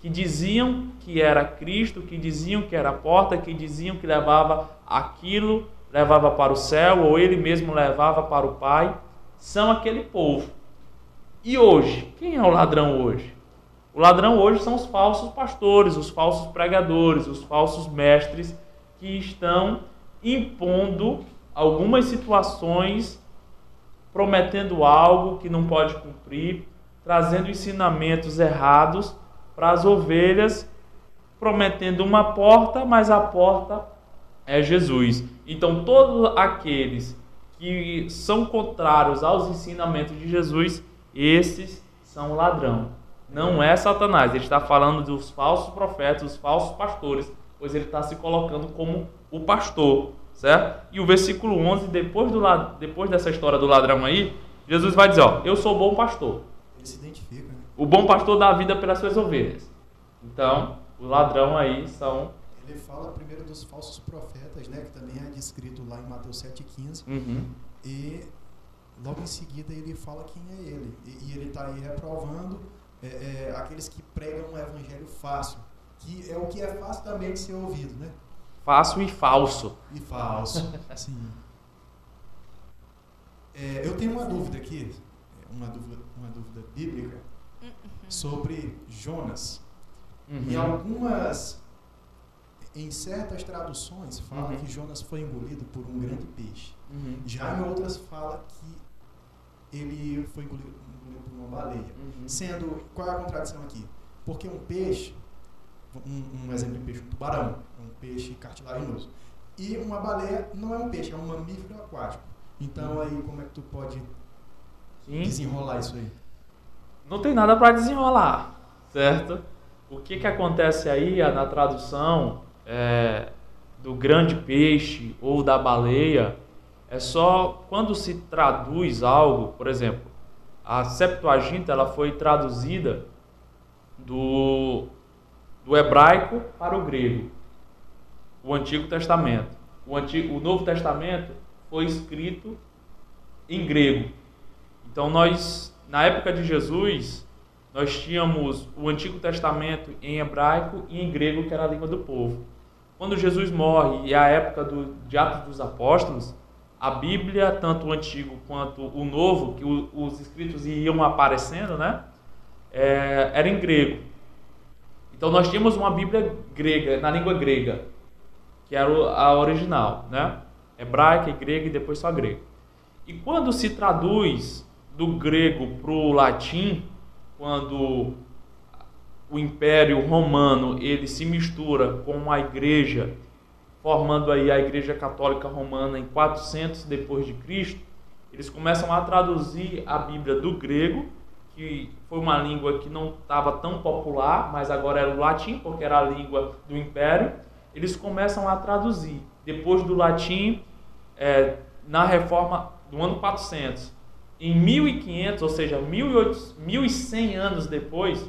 que diziam que era Cristo, que diziam que era a porta, que diziam que levava aquilo, levava para o céu, ou ele mesmo levava para o Pai, são aquele povo. E hoje, quem é o ladrão hoje? O ladrão hoje são os falsos pastores, os falsos pregadores, os falsos mestres que estão impondo algumas situações, prometendo algo que não pode cumprir, trazendo ensinamentos errados para as ovelhas, prometendo uma porta, mas a porta é Jesus. Então, todos aqueles que são contrários aos ensinamentos de Jesus, esses são ladrão. Não é Satanás. Ele está falando dos falsos profetas, dos falsos pastores, pois ele está se colocando como o pastor, certo? E o versículo 11, depois, do, depois dessa história do ladrão aí, Jesus vai dizer: Ó, eu sou o bom pastor. Ele se identifica, né? O bom pastor dá a vida pelas suas ovelhas. Então, o ladrão aí são. Ele fala primeiro dos falsos profetas, né? Que também é descrito lá em Mateus 7,15. Uhum. E logo em seguida ele fala quem é ele. E, e ele está aí reprovando é, é, aqueles que pregam um evangelho fácil, que é o que é fácil também de ser ouvido, né? Fácil e falso. E falso, *laughs* sim. É, eu tenho uma dúvida aqui, uma dúvida, uma dúvida bíblica sobre Jonas. Uhum. Em algumas, em certas traduções, fala Uhum. que Jonas foi engolido por um grande peixe. Uhum. Já em outras fala que ele foi engolido, engolido por uma baleia. Uhum. Sendo, qual é a contradição aqui? Porque um peixe, um, um exemplo de peixe, um tubarão, é um peixe cartilaginoso. E uma baleia não é um peixe, é um mamífero aquático. Então aí como é que tu pode Sim. desenrolar isso aí? não tem nada para desenrolar, certo? O que, que acontece aí a- na tradução é, do grande peixe ou da baleia é só quando se traduz algo, por exemplo, a Septuaginta ela foi traduzida do, do hebraico para o grego, o Antigo Testamento. O, Antigo, o Novo Testamento foi escrito em grego. Então nós, na época de Jesus, nós tínhamos o Antigo Testamento em hebraico e em grego, que era a língua do povo. Quando Jesus morre e é a época do, de Atos dos Apóstolos, a Bíblia, tanto o Antigo quanto o Novo, que o- os escritos iam aparecendo, né? é, era em grego. Então nós tínhamos uma Bíblia grega, na língua grega, que era a original, né? Hebraica e grega e depois só grego. E quando se traduz do grego para o latim, quando o Império Romano ele se mistura com a Igreja, formando aí a Igreja Católica Romana em 400 depois de Cristo, eles começam a traduzir a Bíblia do grego, que foi uma língua que não estava tão popular, mas agora era o latim, porque era a língua do Império. Eles começam a traduzir. Depois do latim, é, na reforma do ano 400, em 1500, ou seja, 1800, 1100 anos depois,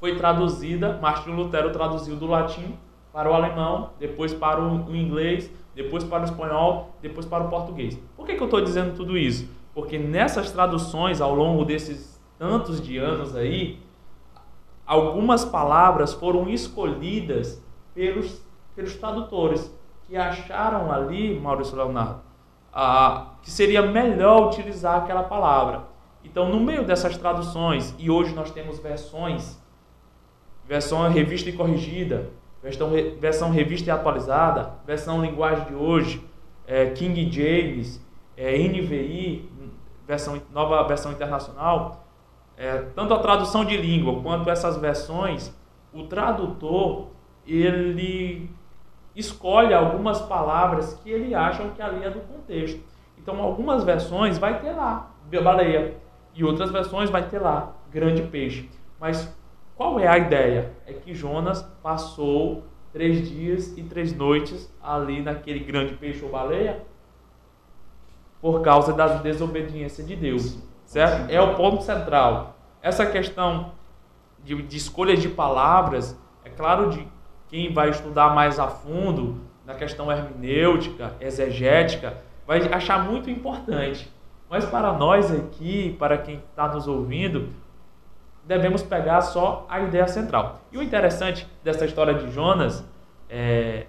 foi traduzida, Martinho Lutero traduziu do latim para o alemão, depois para o, o inglês, depois para o espanhol, depois para o português. Por que, que eu estou dizendo tudo isso? Porque nessas traduções, ao longo desses tantos de anos aí, algumas palavras foram escolhidas pelos, pelos tradutores, que acharam ali, Maurício Leonardo, que seria melhor utilizar aquela palavra. Então, no meio dessas traduções, e hoje nós temos versões, versão revista e corrigida, versão, versão revista e atualizada, versão linguagem de hoje, eh, King James, eh, NVI, versão, nova versão internacional, eh, tanto a tradução de língua quanto essas versões, o tradutor ele escolhe algumas palavras que ele acha que ali é do contexto. Então, algumas versões vai ter lá baleia e outras versões vai ter lá grande peixe. Mas qual é a ideia? É que Jonas passou três dias e três noites ali naquele grande peixe ou baleia por causa da desobediência de Deus, certo? É o ponto central. Essa questão de, de escolha de palavras, é claro, de quem vai estudar mais a fundo na questão hermenêutica, exegética, vai achar muito importante. Mas para nós aqui, para quem está nos ouvindo, devemos pegar só a ideia central. E o interessante dessa história de Jonas é.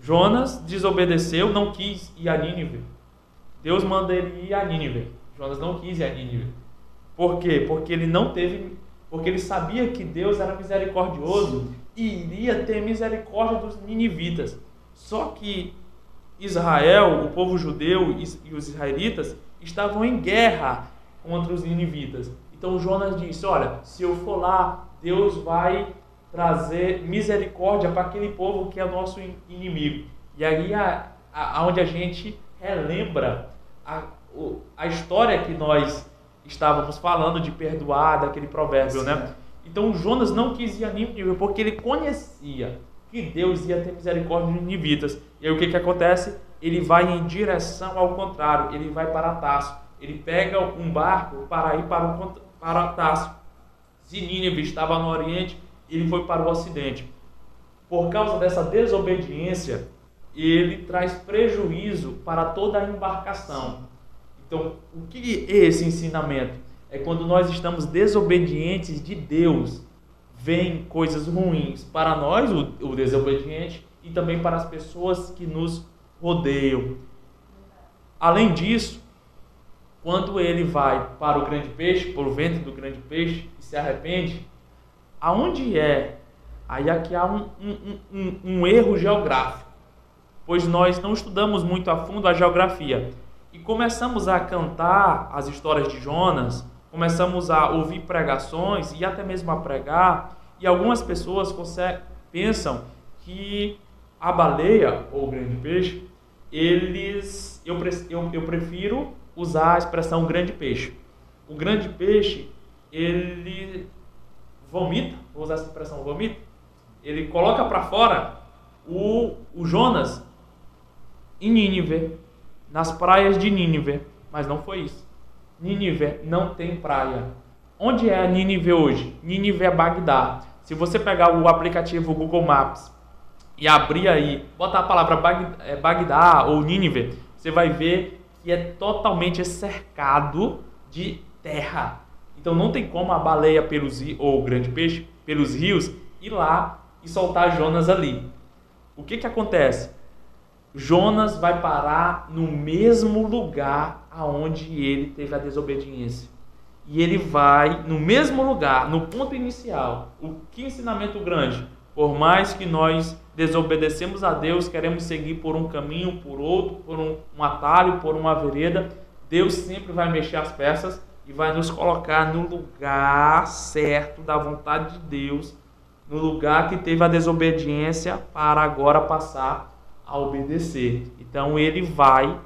Jonas desobedeceu, não quis ir a Nínive. Deus manda ele ir a Nínive. Jonas não quis ir a Nínive. Por quê? Porque ele não teve. Porque ele sabia que Deus era misericordioso e iria ter misericórdia dos ninivitas. Só que Israel, o povo judeu e os israelitas estavam em guerra contra os ninivitas. Então Jonas disse: Olha, se eu for lá, Deus vai trazer misericórdia para aquele povo que é nosso in- inimigo. E aí a, a, onde a gente relembra a, a história que nós estávamos falando de perdoar, daquele provérbio, né? Então Jonas não quis ir a Nínive porque ele conhecia que Deus ia ter misericórdia dos ninivitas. E aí o que, que acontece? Ele vai em direção ao contrário, ele vai para Tarso. Ele pega um barco para ir para, o, para Tarso. Se Nínive estava no Oriente, ele foi para o Ocidente. Por causa dessa desobediência, ele traz prejuízo para toda a embarcação. Então, o que é esse ensinamento? é quando nós estamos desobedientes de Deus, vem coisas ruins para nós, o, o desobediente, e também para as pessoas que nos rodeiam. Além disso, quando ele vai para o grande peixe, para o ventre do grande peixe, e se arrepende, aonde é? Aí aqui há um, um, um, um erro geográfico, pois nós não estudamos muito a fundo a geografia. Começamos a cantar as histórias de Jonas, começamos a ouvir pregações e até mesmo a pregar, e algumas pessoas pensam que a baleia ou o grande peixe, eles eu, eu, eu prefiro usar a expressão grande peixe. O grande peixe, ele vomita, vou usar essa expressão vomita, ele coloca para fora o, o Jonas em Nínive, nas praias de Nínive, mas não foi isso. Nínive não tem praia. Onde é Nínive hoje? Nínive é Bagdá. Se você pegar o aplicativo Google Maps e abrir aí, botar a palavra é, Bagdá ou Nínive, você vai ver que é totalmente cercado de terra. Então não tem como a baleia pelos ou o grande peixe pelos rios ir lá e soltar Jonas ali. O que que acontece? Jonas vai parar no mesmo lugar aonde ele teve a desobediência. E ele vai no mesmo lugar, no ponto inicial. O que ensinamento grande? Por mais que nós desobedecemos a Deus, queremos seguir por um caminho, por outro, por um, um atalho, por uma vereda, Deus sempre vai mexer as peças e vai nos colocar no lugar certo da vontade de Deus, no lugar que teve a desobediência para agora passar a obedecer. Então ele vai,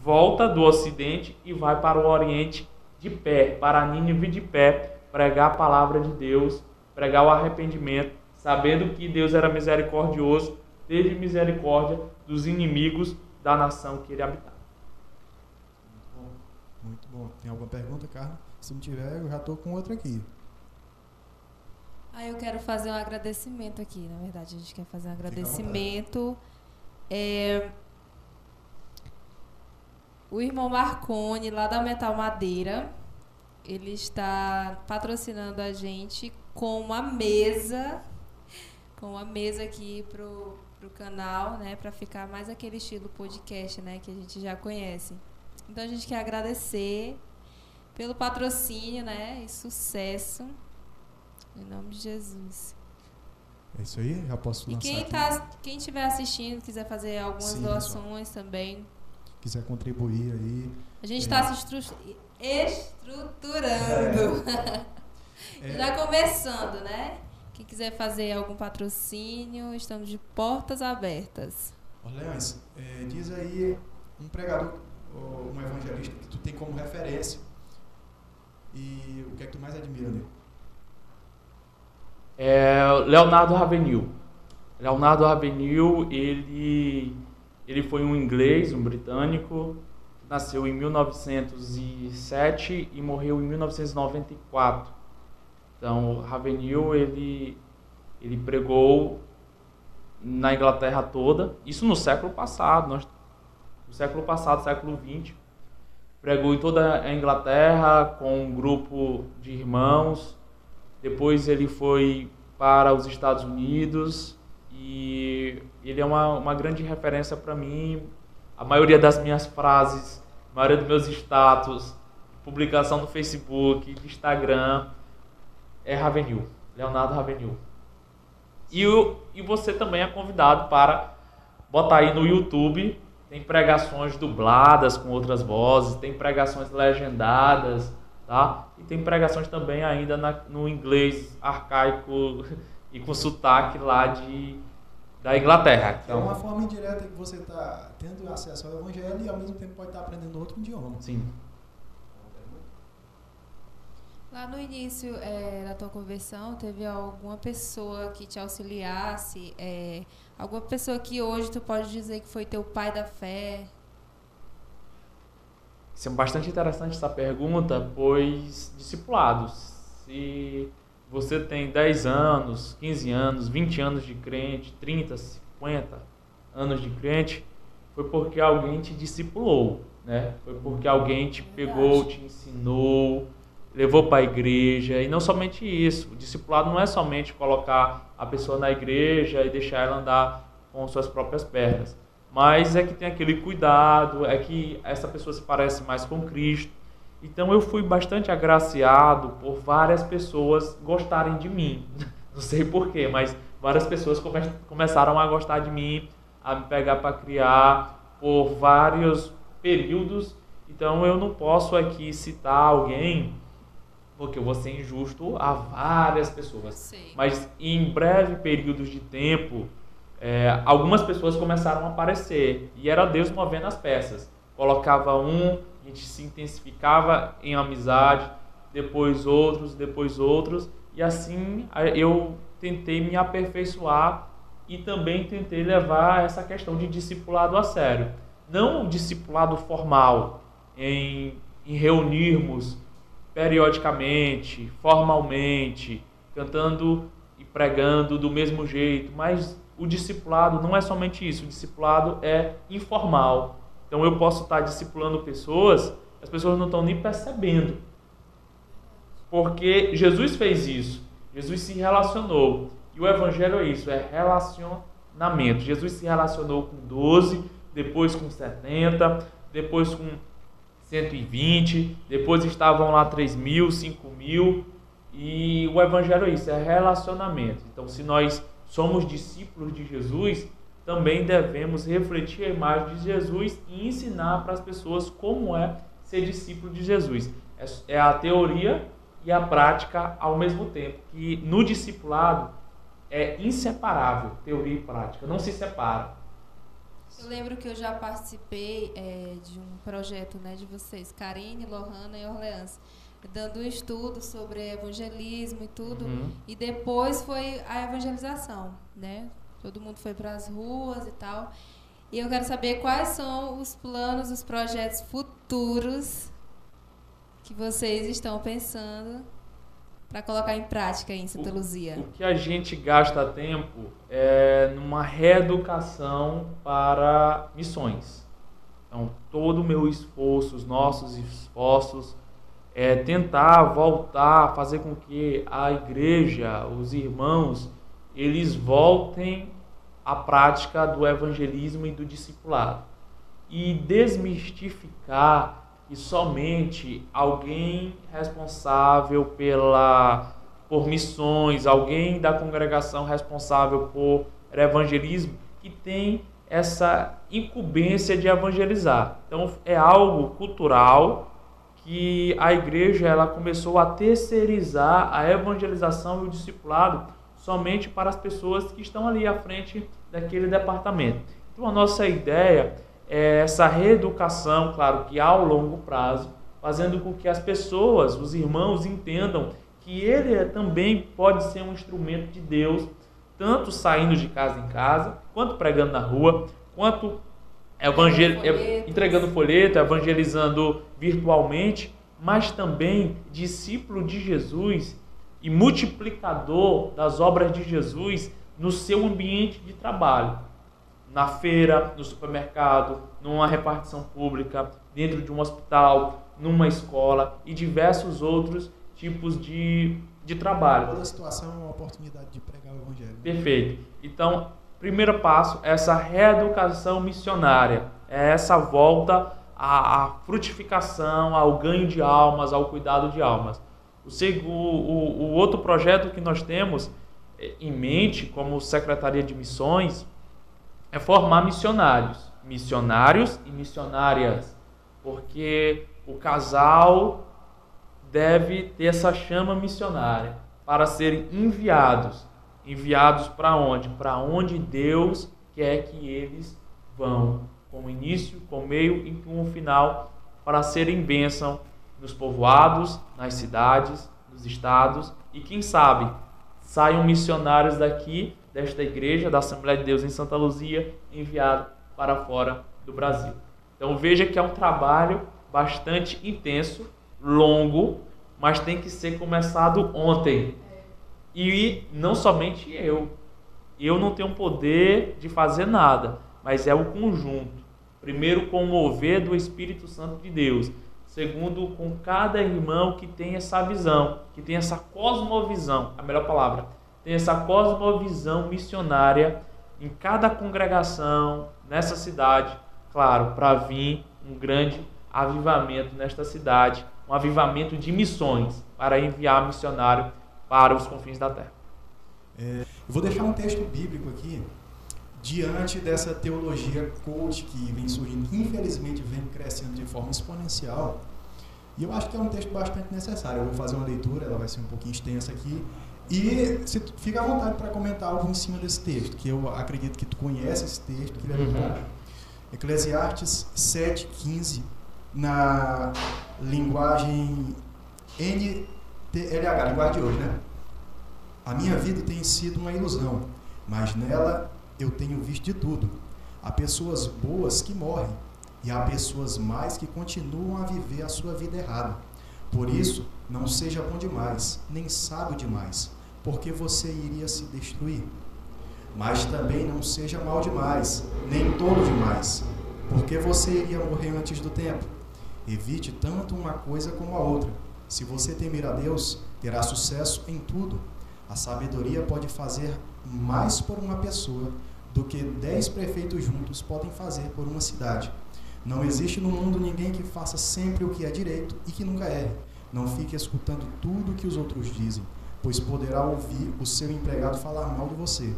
volta do ocidente e vai para o oriente de pé, para Nínive de pé, pregar a palavra de Deus, pregar o arrependimento, sabendo que Deus era misericordioso, teve misericórdia dos inimigos da nação que ele habitava. Muito bom. Tem alguma pergunta, Carlos? Se não tiver, eu já estou com outra aqui. Ah, eu quero fazer um agradecimento aqui. Na verdade, a gente quer fazer um agradecimento. É, o irmão Marcone, lá da Metal Madeira, ele está patrocinando a gente com uma mesa, com uma mesa aqui pro, pro canal, né, para ficar mais aquele estilo podcast, né, que a gente já conhece. Então a gente quer agradecer pelo patrocínio, né, e sucesso em nome de Jesus. É isso aí, já posso lançar. E quem tá, quem estiver assistindo, quiser fazer algumas Sim, doações pessoal. também, quiser contribuir aí. A gente está é. se estru estruturando. É. *laughs* Já começando, né? Quem quiser fazer algum patrocínio, estamos de portas abertas. Leões, é, diz aí um pregador, um evangelista que tu tem como referência e o que é que tu mais admira nele? É Leonardo Ravenil. Leonardo Ravenil, ele ele foi um inglês, um britânico, nasceu em 1907 e morreu em 1994. Então, Ravenil ele ele pregou na Inglaterra toda, isso no século passado, nós, no século passado, século 20. Pregou em toda a Inglaterra com um grupo de irmãos. Depois ele foi para os Estados Unidos e ele é uma, uma grande referência para mim. A maioria das minhas frases, a maioria dos meus status, publicação no Facebook, Instagram, é Ravenil, Leonardo Ravenil. E, e você também é convidado para botar aí no YouTube. Tem pregações dubladas com outras vozes, tem pregações legendadas, tá? E tem pregações também ainda na, no inglês arcaico *laughs* e com sotaque lá de da Inglaterra. Então, é uma forma indireta que você está tendo acesso ao Evangelho e ao mesmo tempo pode estar tá aprendendo outro idioma. Sim. Lá no início é, da tua conversão, teve alguma pessoa que te auxiliasse? É, alguma pessoa que hoje tu pode dizer que foi teu pai da fé? Isso é bastante interessante essa pergunta, pois discipulados. Se você tem 10 anos, 15 anos, 20 anos de crente, 30, 50 anos de crente, foi porque alguém te discipulou, né? Foi porque alguém te pegou, te ensinou, levou para a igreja. E não somente isso. O discipulado não é somente colocar a pessoa na igreja e deixar ela andar com suas próprias pernas. Mas é que tem aquele cuidado, é que essa pessoa se parece mais com Cristo. Então eu fui bastante agraciado por várias pessoas gostarem de mim. *laughs* Não sei porquê, mas várias pessoas come começaram a gostar de mim, a me pegar para criar por vários períodos. Então eu não posso aqui citar alguém porque eu vou ser injusto a várias pessoas. Sim. Mas em breve períodos de tempo, é, algumas pessoas começaram a aparecer e era Deus movendo as peças. Colocava um, a gente se intensificava em amizade, depois outros, depois outros, e assim eu tentei me aperfeiçoar e também tentei levar essa questão de discipulado a sério. Não o discipulado formal, em, em reunirmos periodicamente, formalmente, cantando e pregando do mesmo jeito, mas o discipulado não é somente isso, o discipulado é informal. Então eu posso estar discipulando pessoas, as pessoas não estão nem percebendo. Porque Jesus fez isso. Jesus se relacionou. E o evangelho é isso, é relacionamento. Jesus se relacionou com 12, depois com 70, depois com 120, depois estavam lá 3 mil, 5 mil, e o Evangelho é isso, é relacionamento. Então, se nós somos discípulos de Jesus, também devemos refletir a imagem de Jesus e ensinar para as pessoas como é ser discípulo de Jesus. É, é a teoria e a prática ao mesmo tempo, que no discipulado é inseparável, teoria e prática, não se separa. Eu lembro que eu já participei é, de um projeto né, de vocês, Karine, Lohana e Orleans, dando um estudo sobre evangelismo e tudo. Uhum. E depois foi a evangelização, né? Todo mundo foi para as ruas e tal. E eu quero saber quais são os planos, os projetos futuros que vocês estão pensando para colocar em prática em Santa Luzia? O que a gente gasta tempo é numa reeducação para missões. Então, todo o meu esforço, os nossos esforços, é tentar voltar, fazer com que a igreja, os irmãos, eles voltem à prática do evangelismo e do discipulado. E desmistificar que somente alguém responsável pela por missões, alguém da congregação responsável por evangelismo que tem essa incumbência de evangelizar. Então é algo cultural que a igreja ela começou a terceirizar a evangelização e o discipulado somente para as pessoas que estão ali à frente daquele departamento. Então a nossa ideia é, essa reeducação, claro que ao longo prazo, fazendo com que as pessoas, os irmãos, entendam que ele é, também pode ser um instrumento de Deus, tanto saindo de casa em casa, quanto pregando na rua, quanto evangel... entregando folheto, evangelizando virtualmente, mas também discípulo de Jesus e multiplicador das obras de Jesus no seu ambiente de trabalho na feira, no supermercado, numa repartição pública, dentro de um hospital, numa escola e diversos outros tipos de, de trabalho. Toda situação é uma oportunidade de pregar o evangelho. Perfeito. Então, primeiro passo é essa reeducação missionária, é essa volta à, à frutificação, ao ganho de almas, ao cuidado de almas. O, o, o, outro projeto que nós temos eh, em mente, como Secretaria de Missões, é formar missionários, missionários e missionárias, porque o casal deve ter essa chama missionária para serem enviados. Enviados para onde? Para onde Deus quer que eles vão, com início, com meio e com final, para serem bênção nos povoados, nas cidades, nos estados e quem sabe saiam missionários daqui desta igreja, da Assembleia de Deus em Santa Luzia, enviado para fora do Brasil. Então veja que é um trabalho bastante intenso, longo, mas tem que ser começado ontem. E não somente eu. Eu não tenho poder de fazer nada, mas é o conjunto. Primeiro, com o mover do Espírito Santo de Deus. segundo com cada irmão que tem essa visão, que tem essa cosmovisão, a melhor palavra, tem essa cosmovisão missionária em cada congregação nessa cidade, claro, para vir um grande avivamento nesta cidade, um avivamento de missões para enviar missionário para os confins da terra. É, eu vou deixar um texto bíblico aqui diante dessa teologia coach que vem surgindo, que infelizmente vem crescendo de forma exponencial. E eu acho que é um texto bastante necessário. Eu vou fazer uma leitura, ela vai ser um pouquinho extensa aqui. E se tu, fica à vontade para comentar algo em cima desse texto, que eu acredito que tu conhece esse texto, que ele é uhum. Eclesiastes 7,15, na linguagem NTLH, linguagem de hoje, né? A minha vida tem sido uma ilusão, mas nela eu tenho visto de tudo. Há pessoas boas que morrem e há pessoas mais que continuam a viver a sua vida errada. Por isso, não seja bom demais, nem sábio demais, porque você iria se destruir. Mas também não seja mal demais, nem tolo demais, porque você iria morrer antes do tempo. Evite tanto uma coisa como a outra. Se você temer a Deus, terá sucesso em tudo. A sabedoria pode fazer mais por uma pessoa do que dez prefeitos juntos podem fazer por uma cidade. Não existe no mundo ninguém que faça sempre o que é direito e que nunca erre. Não fique escutando tudo o que os outros dizem, pois poderá ouvir o seu empregado falar mal de você.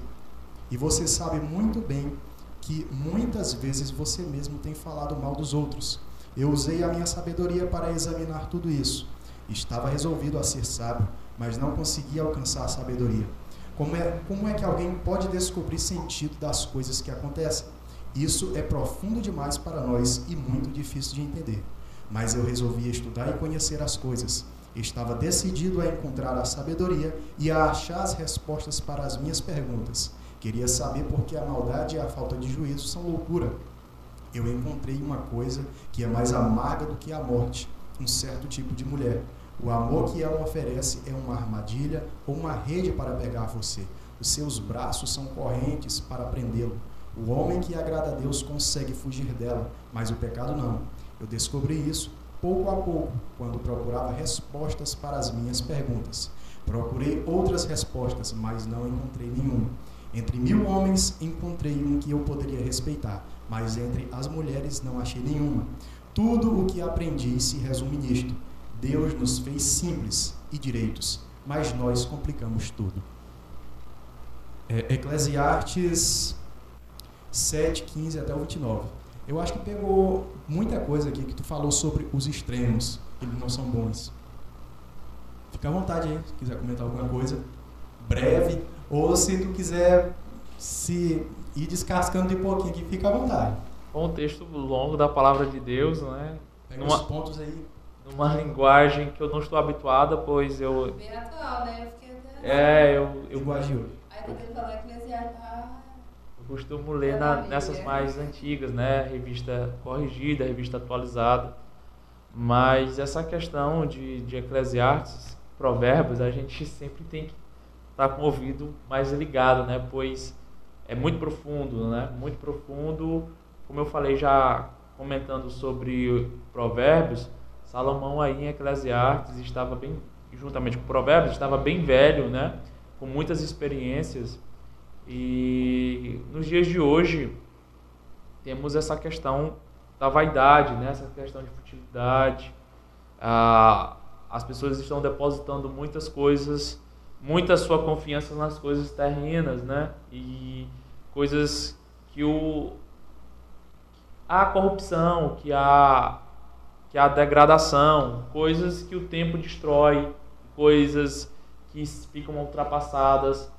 E você sabe muito bem que muitas vezes você mesmo tem falado mal dos outros. Eu usei a minha sabedoria para examinar tudo isso. Estava resolvido a ser sábio, mas não conseguia alcançar a sabedoria. Como é, como é que alguém pode descobrir sentido das coisas que acontecem? Isso é profundo demais para nós e muito difícil de entender. Mas eu resolvi estudar e conhecer as coisas. Estava decidido a encontrar a sabedoria e a achar as respostas para as minhas perguntas. Queria saber por que a maldade e a falta de juízo são loucura. Eu encontrei uma coisa que é mais amarga do que a morte, um certo tipo de mulher o amor que ela oferece é uma armadilha ou uma rede para pegar você. Os seus braços são correntes para prendê-lo. O homem que agrada a Deus consegue fugir dela, mas o pecado não. Eu descobri isso pouco a pouco, quando procurava respostas para as minhas perguntas. Procurei outras respostas, mas não encontrei nenhuma. Entre mil homens encontrei um que eu poderia respeitar, mas entre as mulheres não achei nenhuma. Tudo o que aprendi se resume nisto Deus nos fez simples e direitos, mas nós complicamos tudo. É, Eclesiastes 7, 15 até o 29. Eu acho que pegou muita coisa aqui que tu falou sobre os extremos, que eles não são bons. Fica à vontade aí, se quiser comentar alguma coisa breve, ou se tu quiser se ir descascando de pouquinho aqui, fica à vontade. Um texto longo da palavra de Deus, né? Pega Numa... os pontos aí numa linguagem que eu não estou habituada, pois eu. Bem atual, né? Eu fiquei até. É, eu. eu linguagem hoje. Aí tá tentando falar Eclesiastes. Ah, eu costumo ler na, nessas mais antigas, né? Revista corrigida, revista atualizada. Mas essa questão de, de Eclesiastes, Provérbios, a gente sempre tem que estar tá com o ouvido mais ligado, né? Pois é muito profundo, né? Muito profundo. Como eu falei já comentando sobre Provérbios, Salomão aí em Eclesiastes estava bem, juntamente com Provérbios, estava bem velho, né? Com muitas experiências. E nos dias de hoje temos essa questão da vaidade, né? Essa questão de futilidade. Ah, as pessoas estão depositando muitas coisas, muita sua confiança nas coisas terrenas, né? E coisas que o a corrupção, que a que é a degradação, coisas que o tempo destrói, coisas que ficam ultrapassadas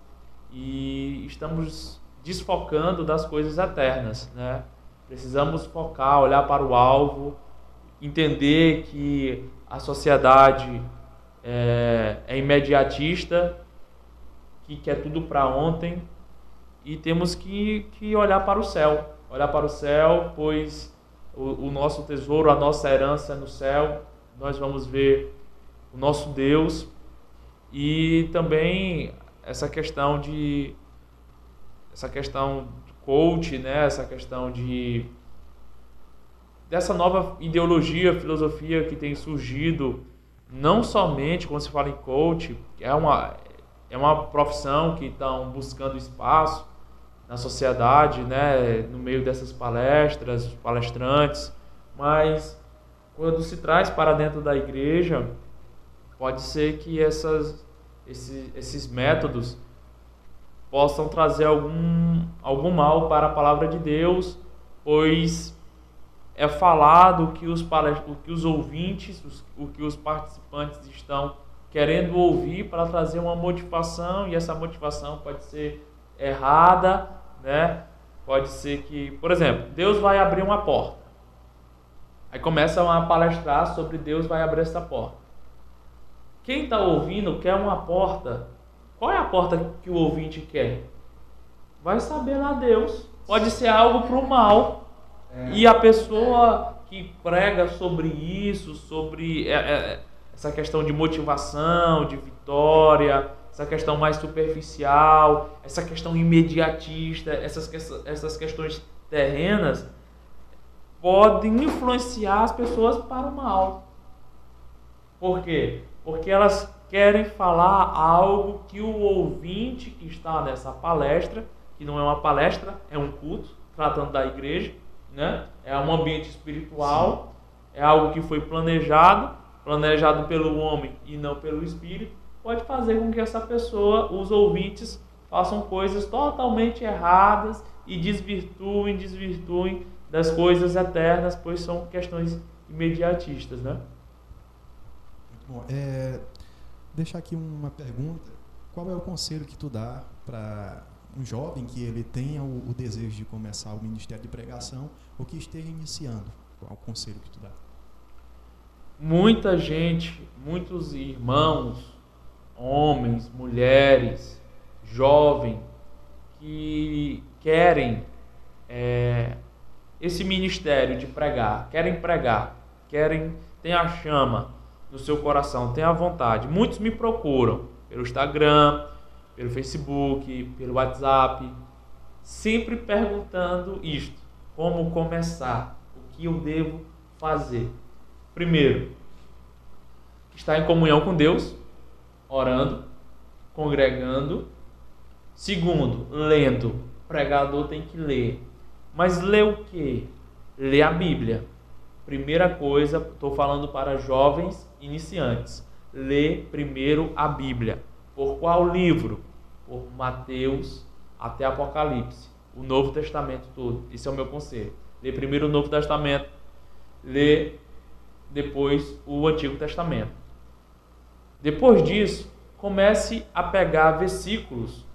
e estamos desfocando das coisas eternas, né? Precisamos focar, olhar para o alvo, entender que a sociedade é, é imediatista, que quer tudo para ontem e temos que, que olhar para o céu, olhar para o céu, pois o, o nosso tesouro, a nossa herança no céu. Nós vamos ver o nosso Deus e também essa questão de essa questão de coach, né? Essa questão de dessa nova ideologia, filosofia que tem surgido, não somente quando se fala em coach, é uma, é uma profissão que estão buscando espaço na sociedade, né, no meio dessas palestras, palestrantes, mas quando se traz para dentro da igreja, pode ser que essas, esses, esses métodos possam trazer algum, algum mal para a palavra de Deus, pois é falado que os, o que os ouvintes, os, o que os participantes estão querendo ouvir para trazer uma motivação e essa motivação pode ser errada, né? Pode ser que, por exemplo, Deus vai abrir uma porta. Aí começam a palestrar sobre Deus vai abrir essa porta. Quem está ouvindo quer uma porta. Qual é a porta que o ouvinte quer? Vai saber lá Deus. Pode ser algo para o mal. É. E a pessoa que prega sobre isso, sobre é, é, essa questão de motivação, de vitória, essa questão mais superficial, essa questão imediatista, essas, essas questões terrenas, podem influenciar as pessoas para o mal. Por quê? Porque elas querem falar algo que o ouvinte que está nessa palestra, que não é uma palestra, é um culto, tratando da igreja, né? É um ambiente espiritual, Sim. é algo que foi planejado, planejado pelo homem e não pelo espírito, pode fazer com que essa pessoa, os ouvintes, façam coisas totalmente erradas e desvirtuem, desvirtuem das coisas eternas, pois são questões imediatistas, né? Bom. É, deixar aqui uma pergunta. Qual é o conselho que tu dá para um jovem que ele tenha o, o, desejo de começar o ministério de pregação ou que esteja iniciando? Qual é o conselho que tu dá? Muita gente, muitos irmãos, homens, mulheres, jovens, que querem é, esse ministério de pregar, querem pregar, querem, tem a chama no seu coração, tem a vontade. Muitos me procuram pelo Instagram, pelo Facebook, pelo WhatsApp, sempre perguntando isto: como começar? O que eu devo fazer? Primeiro, estar em comunhão com Deus, orando, congregando. Segundo, lendo. O pregador tem que ler. Mas ler o que? Ler a Bíblia. Primeira coisa, estou falando para jovens iniciantes. Ler primeiro a Bíblia. Por qual livro? Por Mateus até Apocalipse. O Novo Testamento todo. Esse é o meu conselho. Lê primeiro o Novo Testamento. Lê depois o Antigo Testamento. Depois disso, comece a pegar versículos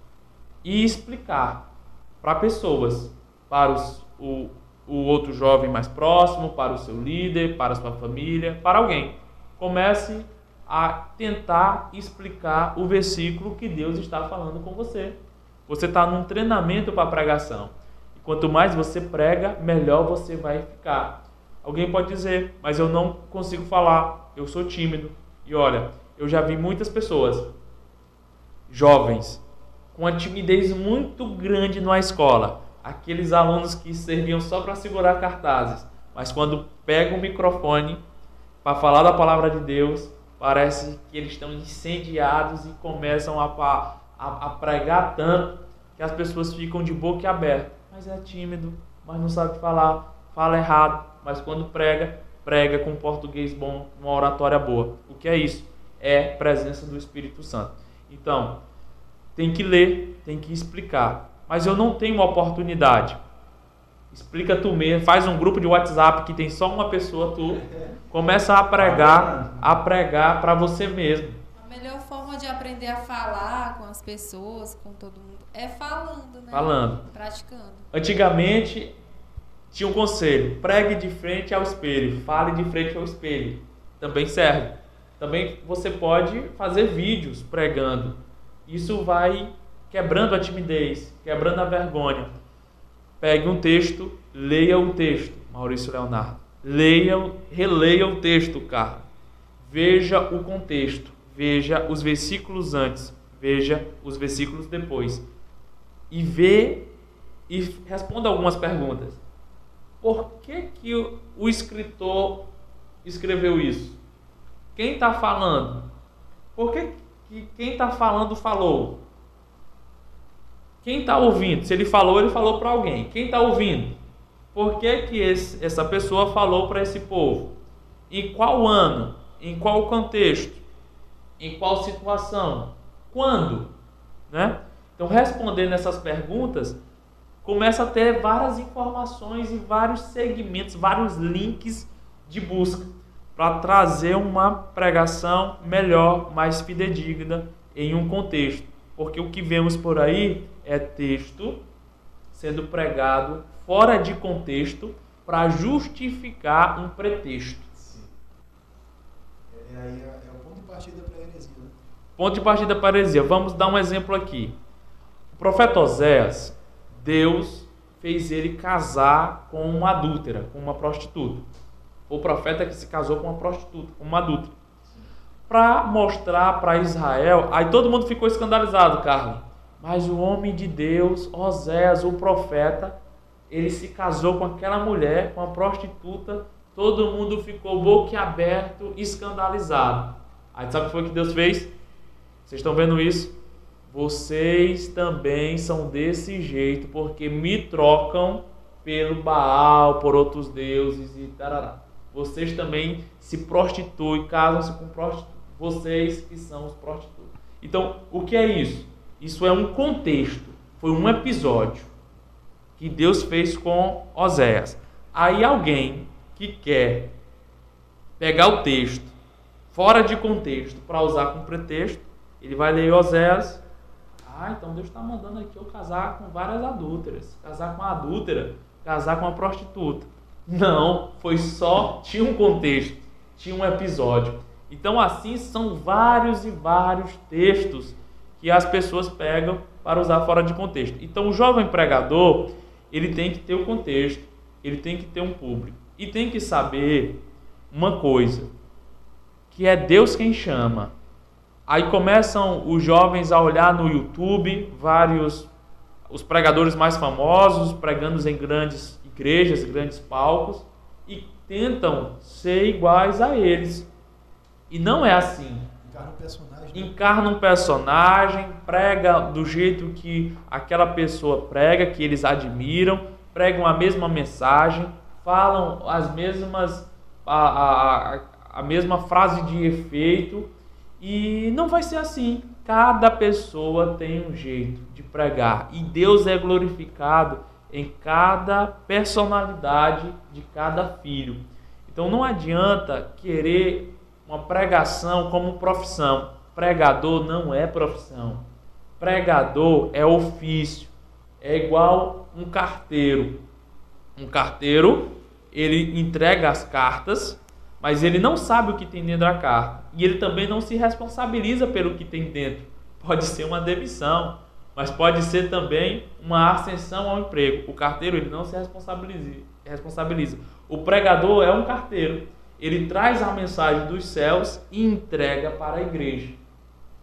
e explicar para pessoas, para os, o, o outro jovem mais próximo, para o seu líder, para a sua família, para alguém. Comece a tentar explicar o versículo que Deus está falando com você. Você está num treinamento para pregação. E quanto mais você prega, melhor você vai ficar. Alguém pode dizer, mas eu não consigo falar, eu sou tímido. E olha, eu já vi muitas pessoas, jovens, com uma timidez muito grande na escola. Aqueles alunos que serviam só para segurar cartazes, mas quando pegam o microfone para falar da palavra de Deus, parece que eles estão incendiados e começam a, a, a pregar tanto que as pessoas ficam de boca aberta. Mas é tímido, mas não sabe falar, fala errado, mas quando prega, prega com português bom, uma oratória boa. O que é isso? É presença do Espírito Santo. Então, tem que ler, tem que explicar. Mas eu não tenho uma oportunidade. Explica tu mesmo, faz um grupo de WhatsApp que tem só uma pessoa, tu *laughs* começa a pregar, a pregar para você mesmo. A melhor forma de aprender a falar com as pessoas, com todo mundo, é falando, né? Falando. Praticando. Antigamente tinha um conselho: pregue de frente ao espelho, fale de frente ao espelho. Também serve. Também você pode fazer vídeos pregando. Isso vai quebrando a timidez, quebrando a vergonha. Pegue um texto, leia o texto, Maurício Leonardo. Leia, releia o texto, cara. Veja o contexto, veja os versículos antes, veja os versículos depois. E vê e responda algumas perguntas. por que, que o escritor escreveu isso? Quem está falando? Por que, que quem está falando falou? Quem está ouvindo? Se ele falou, ele falou para alguém. Quem está ouvindo? Por que, que esse, essa pessoa falou para esse povo? Em qual ano? Em qual contexto? Em qual situação? Quando? Né? Então, respondendo essas perguntas, começa a ter várias informações e vários segmentos, vários links de busca para trazer uma pregação melhor, mais fidedigna em um contexto. Porque o que vemos por aí é texto sendo pregado fora de contexto para justificar um pretexto. Sim. É, aí é, é o ponto de partida para a heresia. Né? Ponto de partida para a heresia. Vamos dar um exemplo aqui. O profeta Oséias, Deus fez ele casar com uma adúltera, com uma prostituta. O profeta que se casou com uma prostituta, com uma adúltera. Para mostrar para Israel, aí todo mundo ficou escandalizado, Carlos. Mas o homem de Deus, Oséias, o profeta, ele se casou com aquela mulher, com a prostituta, todo mundo ficou boquiaberto, escandalizado. Aí sabe o que foi que Deus fez? Vocês estão vendo isso? Vocês também são desse jeito, porque me trocam pelo Baal, por outros deuses e tarará. Vocês também se prostituem, casam-se com prostitutas. Vocês que são os prostitutos. Então, o que é isso? Isso é um contexto, foi um episódio que Deus fez com Oséias. Aí alguém que quer pegar o texto fora de contexto para usar como pretexto, ele vai ler Oséias. Ah, então Deus está mandando aqui eu casar com várias adúlteras, casar com uma adúltera, casar com uma prostituta. Não, foi só, tinha um contexto, tinha um episódio. Então, assim, são vários e vários textos que as pessoas pegam para usar fora de contexto. Então, o jovem pregador, ele tem que ter o contexto, ele tem que ter um público e tem que saber uma coisa, que é Deus quem chama. Aí começam os jovens a olhar no YouTube vários os pregadores mais famosos pregando em grandes igrejas, grandes palcos e tentam ser iguais a eles. E não é assim. Encarna um personagem. Né? Encarna um personagem, prega do jeito que aquela pessoa prega, que eles admiram, pregam a mesma mensagem, falam as mesmas a, a, a mesma frase de efeito e não vai ser assim. Cada pessoa tem um jeito de pregar e Deus é glorificado em cada personalidade de cada filho. Então não adianta querer uma pregação como profissão. Pregador não é profissão. Pregador é ofício. É igual um carteiro. Um carteiro, ele entrega as cartas, mas ele não sabe o que tem dentro da carta. E ele também não se responsabiliza pelo que tem dentro. Pode ser uma demissão, mas pode ser também uma ascensão ao emprego. O carteiro ele não se responsabiliza. responsabiliza. O pregador é um carteiro. Ele traz a mensagem dos céus e entrega para a igreja.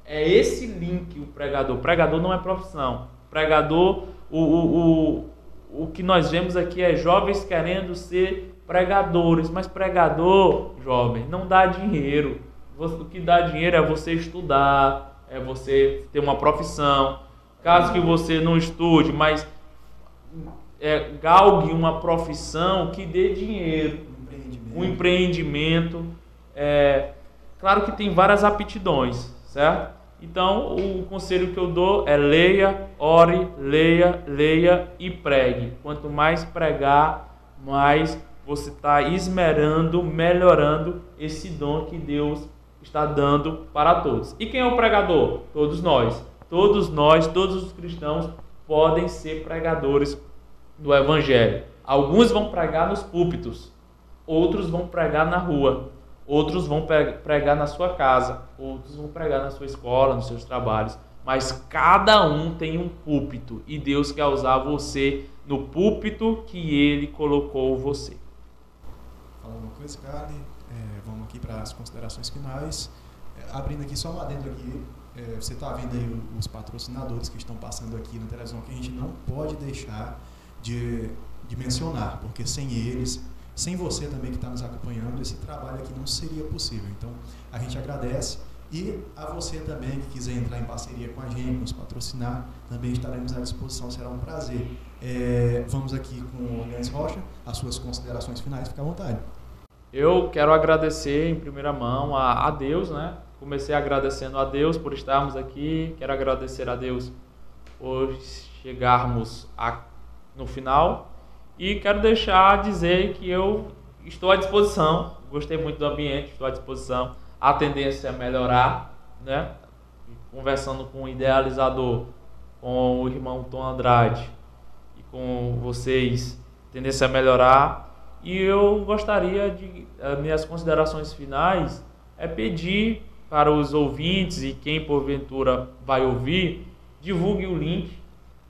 É esse link o pregador. O pregador não é profissão. O pregador, o, o, o, o que nós vemos aqui é jovens querendo ser pregadores, mas pregador, jovem, não dá dinheiro. O que dá dinheiro é você estudar, é você ter uma profissão, Caso que você não estude, mas é, galgue uma profissão que dê dinheiro, um empreendimento. É, claro que tem várias aptidões, certo? Então, o conselho que eu dou é leia, ore, leia, leia e pregue. Quanto mais pregar, mais você está esmerando, melhorando esse dom que Deus está dando para todos. E quem é o pregador? Todos nós. Todos nós, todos os cristãos, podem ser pregadores do Evangelho. Alguns vão pregar nos púlpitos, outros vão pregar na rua, outros vão pregar na sua casa, outros vão pregar na sua escola, nos seus trabalhos. Mas cada um tem um púlpito e Deus quer usar você no púlpito que Ele colocou você. Fala uma coisa, Carly. É, vamos aqui para as considerações finais. É, abrindo aqui só um adendo aqui é, você está vendo aí os patrocinadores que estão passando aqui na televisão que a gente não pode deixar de de mencionar, porque sem eles, sem você também que está nos acompanhando, esse trabalho aqui não seria possível. Então, a gente agradece e a você também que quiser entrar em parceria com a gente, nos patrocinar, também estaremos à disposição, será um prazer. É, vamos aqui com o Orleans Rocha, as suas considerações finais, fica à vontade. Eu quero agradecer em primeira mão a, a Deus, né? Comecei agradecendo a Deus por estarmos aqui, quero agradecer a Deus por chegarmos a, no final. E quero deixar dizer que eu estou à disposição, gostei muito do ambiente, estou à disposição. A tendência é melhorar, né? Conversando com o idealizador, com o irmão Tom Andrade e com vocês, a tendência é melhorar. E eu gostaria de, as minhas considerações finais é pedir para os ouvintes e quem porventura vai ouvir, divulgue o link,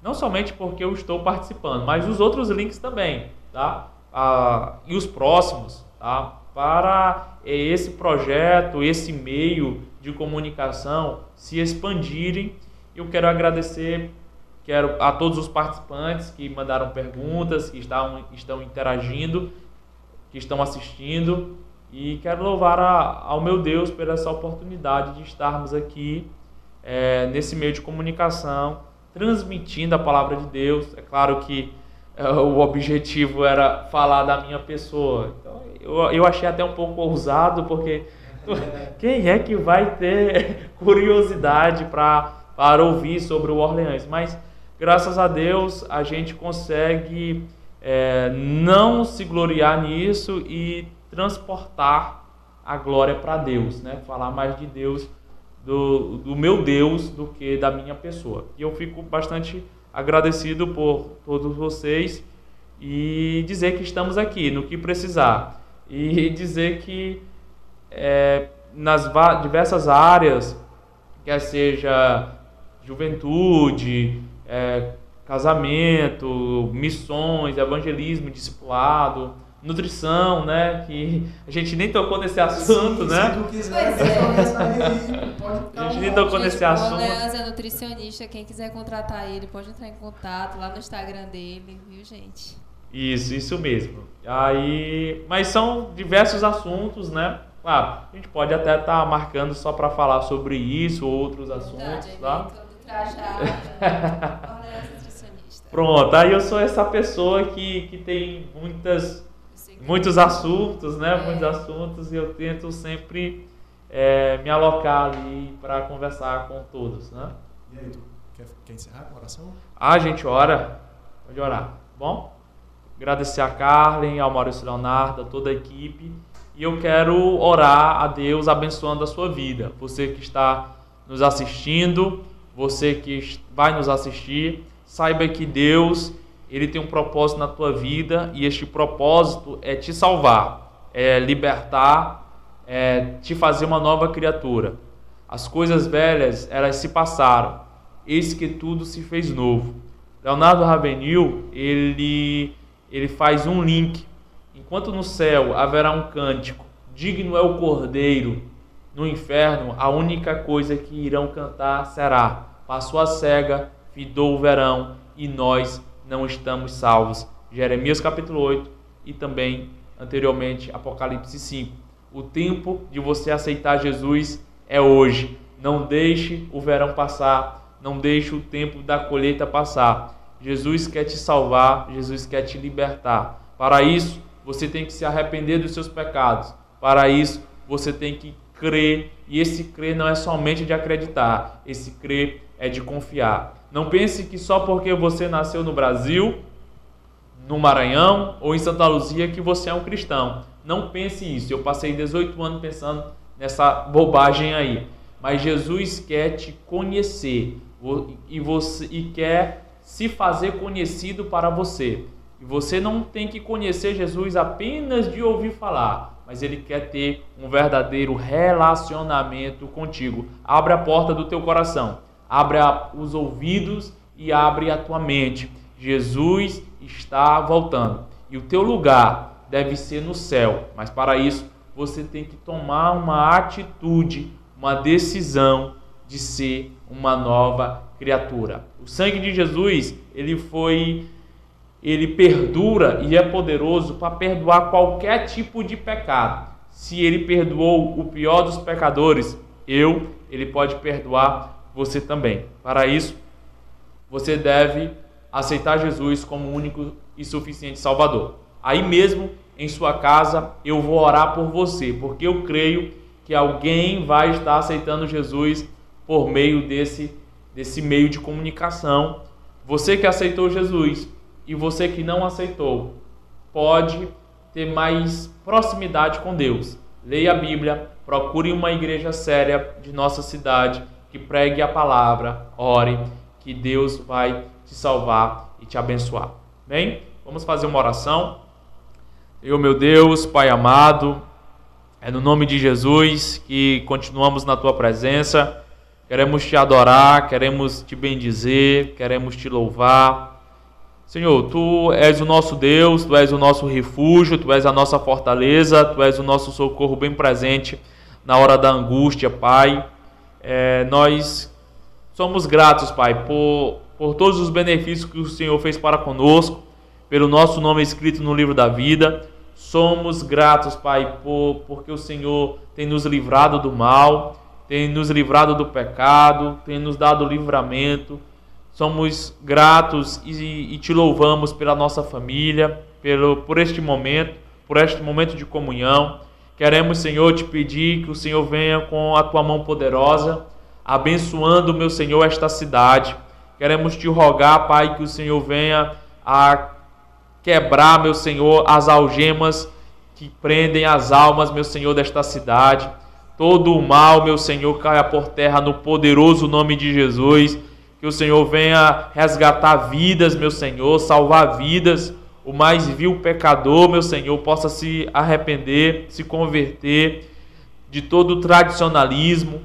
não somente porque eu estou participando, mas os outros links também, tá? Ah, e os próximos, tá? para é, esse projeto, esse meio de comunicação se expandirem. Eu quero agradecer quero a todos os participantes que mandaram perguntas, que estão, estão interagindo, que estão assistindo. E quero louvar a, ao meu Deus por essa oportunidade de estarmos aqui é, nesse meio de comunicação, transmitindo a palavra de Deus. É claro que é, o objetivo era falar da minha pessoa. Então, eu, eu achei até um pouco ousado, porque *laughs* quem é que vai ter curiosidade pra, para ouvir sobre o Orleans? Mas, graças a Deus, a gente consegue é, não se gloriar nisso e transportar a glória para Deus, né? Falar mais de Deus, do, do meu Deus, do que da minha pessoa. E eu fico bastante agradecido por todos vocês e dizer que estamos aqui no que precisar. E *laughs* dizer que é, nas diversas áreas, quer seja juventude, é, casamento, missões, evangelismo, discipulado, nutrição, né? Que a gente nem tocou nesse assunto, se, né? Se tu quiser, é. a gente nem tocou nesse assunto. O Leandro é nutricionista, quem quiser contratar ele pode entrar em contato lá no Instagram dele, viu, gente? Isso, isso mesmo. Aí, mas são diversos assuntos, né? Claro, a gente pode até estar tá marcando só para falar sobre isso ou outros assuntos, Verdade, tá? Trajado, *laughs* Pronto, aí eu sou essa pessoa que, que tem muitas muitos assuntos, né? É. Muitos assuntos e eu tento sempre é, me alocar ali para conversar com todos, né? E aí, quer, quer encerrar com oração? Ah, a gente ora. Pode orar. Bom? Agradecer a Carlen, ao Maurício Leonardo, a toda a equipe. E eu quero orar a Deus abençoando a sua vida. Você que está nos assistindo, você que vai nos assistir, saiba que Deus ele tem um propósito na tua vida e este propósito é te salvar, é libertar, é te fazer uma nova criatura. As coisas velhas, elas se passaram, eis que tudo se fez novo. Leonardo Ravenil, ele, ele faz um link. Enquanto no céu haverá um cântico, digno é o cordeiro, no inferno a única coisa que irão cantar será: passou a cega, fidou o verão e nós não estamos salvos. Jeremias capítulo 8 e também anteriormente Apocalipse 5. O tempo de você aceitar Jesus é hoje. Não deixe o verão passar, não deixe o tempo da colheita passar. Jesus quer te salvar, Jesus quer te libertar. Para isso, você tem que se arrepender dos seus pecados. Para isso, você tem que crer, e esse crer não é somente de acreditar, esse crer é de confiar. Não pense que só porque você nasceu no Brasil, no Maranhão ou em Santa Luzia que você é um cristão. Não pense isso. Eu passei 18 anos pensando nessa bobagem aí. Mas Jesus quer te conhecer e, você, e quer se fazer conhecido para você. E você não tem que conhecer Jesus apenas de ouvir falar, mas ele quer ter um verdadeiro relacionamento contigo. Abre a porta do teu coração abre os ouvidos e abre a tua mente. Jesus está voltando e o teu lugar deve ser no céu, mas para isso você tem que tomar uma atitude, uma decisão de ser uma nova criatura. O sangue de Jesus, ele foi ele perdura e é poderoso para perdoar qualquer tipo de pecado. Se ele perdoou o pior dos pecadores, eu, ele pode perdoar você também. Para isso, você deve aceitar Jesus como único e suficiente Salvador. Aí mesmo em sua casa, eu vou orar por você, porque eu creio que alguém vai estar aceitando Jesus por meio desse, desse meio de comunicação. Você que aceitou Jesus e você que não aceitou, pode ter mais proximidade com Deus. Leia a Bíblia, procure uma igreja séria de nossa cidade que pregue a palavra, ore, que Deus vai te salvar e te abençoar. Bem? Vamos fazer uma oração. Eu, meu Deus, Pai amado, é no nome de Jesus que continuamos na tua presença. Queremos te adorar, queremos te bendizer, queremos te louvar. Senhor, tu és o nosso Deus, tu és o nosso refúgio, tu és a nossa fortaleza, tu és o nosso socorro bem presente na hora da angústia, Pai. É, nós somos gratos, Pai, por, por todos os benefícios que o Senhor fez para conosco pelo nosso nome escrito no livro da vida. Somos gratos, Pai, por, porque o Senhor tem nos livrado do mal, tem nos livrado do pecado, tem nos dado livramento. Somos gratos e, e te louvamos pela nossa família, pelo, por este momento, por este momento de comunhão. Queremos, Senhor, te pedir que o Senhor venha com a tua mão poderosa, abençoando, meu Senhor, esta cidade. Queremos te rogar, Pai, que o Senhor venha a quebrar, meu Senhor, as algemas que prendem as almas, meu Senhor, desta cidade. Todo o mal, meu Senhor, caia por terra no poderoso nome de Jesus. Que o Senhor venha resgatar vidas, meu Senhor, salvar vidas. O mais vil pecador, meu Senhor, possa se arrepender, se converter de todo o tradicionalismo,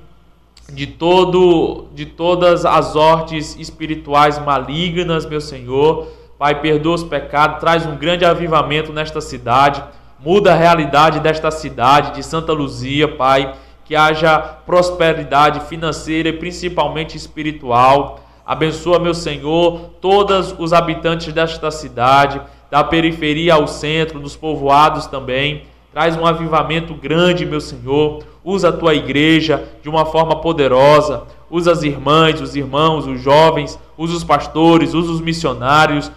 de todo de todas as hortes espirituais malignas, meu Senhor. Pai, perdoa os pecados, traz um grande avivamento nesta cidade, muda a realidade desta cidade, de Santa Luzia, Pai, que haja prosperidade financeira e principalmente espiritual. Abençoa, meu Senhor, todos os habitantes desta cidade, da periferia ao centro, dos povoados também. Traz um avivamento grande, meu Senhor. Usa a tua igreja de uma forma poderosa. Usa as irmãs, os irmãos, os jovens. Usa os pastores, usa os missionários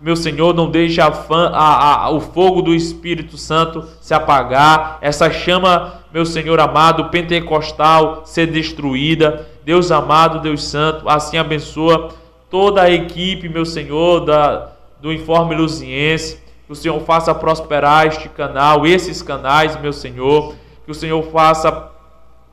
meu Senhor, não deixe a fã, a, a, o fogo do Espírito Santo se apagar, essa chama, meu Senhor amado, pentecostal, ser destruída. Deus amado, Deus santo, assim abençoa toda a equipe, meu Senhor, da, do Informe Luziense. Que o Senhor faça prosperar este canal, esses canais, meu Senhor. Que o Senhor faça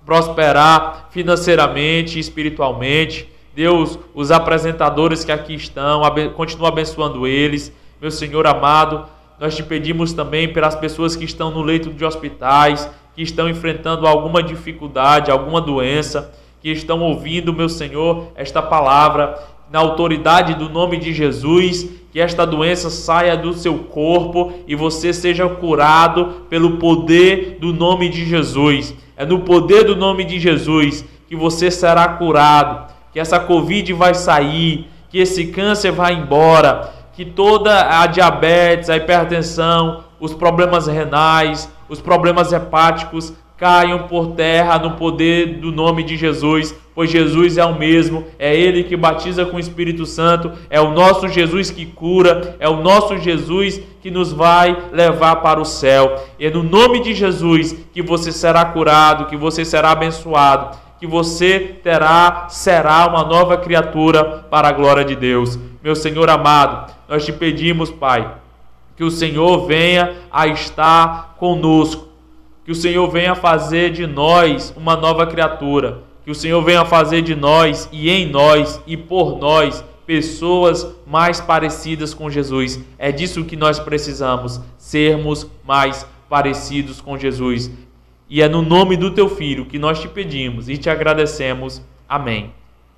prosperar financeiramente espiritualmente Deus, os apresentadores que aqui estão, continua abençoando eles. Meu Senhor amado, nós te pedimos também pelas pessoas que estão no leito de hospitais, que estão enfrentando alguma dificuldade, alguma doença, que estão ouvindo, meu Senhor, esta palavra, na autoridade do nome de Jesus, que esta doença saia do seu corpo e você seja curado pelo poder do nome de Jesus. É no poder do nome de Jesus que você será curado que essa Covid vai sair, que esse câncer vai embora, que toda a diabetes, a hipertensão, os problemas renais, os problemas hepáticos caiam por terra no poder do nome de Jesus, pois Jesus é o mesmo, é Ele que batiza com o Espírito Santo, é o nosso Jesus que cura, é o nosso Jesus que nos vai levar para o céu. E é no nome de Jesus que você será curado, que você será abençoado que você terá, será uma nova criatura para a glória de Deus. Meu Senhor amado, nós te pedimos, Pai, que o Senhor venha a estar conosco, que o Senhor venha fazer de nós uma nova criatura, que o Senhor venha fazer de nós e em nós e por nós pessoas mais parecidas com Jesus. É disso que nós precisamos, sermos mais parecidos com Jesus. E é no nome do teu filho que nós te pedimos e te agradecemos. Amém.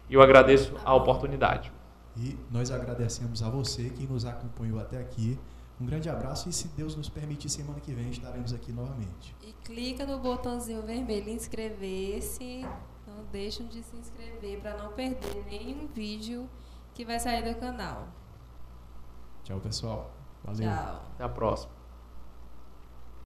Eu agradeço a oportunidade. E nós agradecemos a você que nos acompanhou até aqui. Um grande abraço e se Deus nos permitir, semana que vem estaremos aqui novamente. E clica no botãozinho vermelho inscrever-se. Não deixem de se inscrever para não perder nenhum vídeo que vai sair do canal. Tchau, pessoal. Valeu. Tchau. Até a próxima.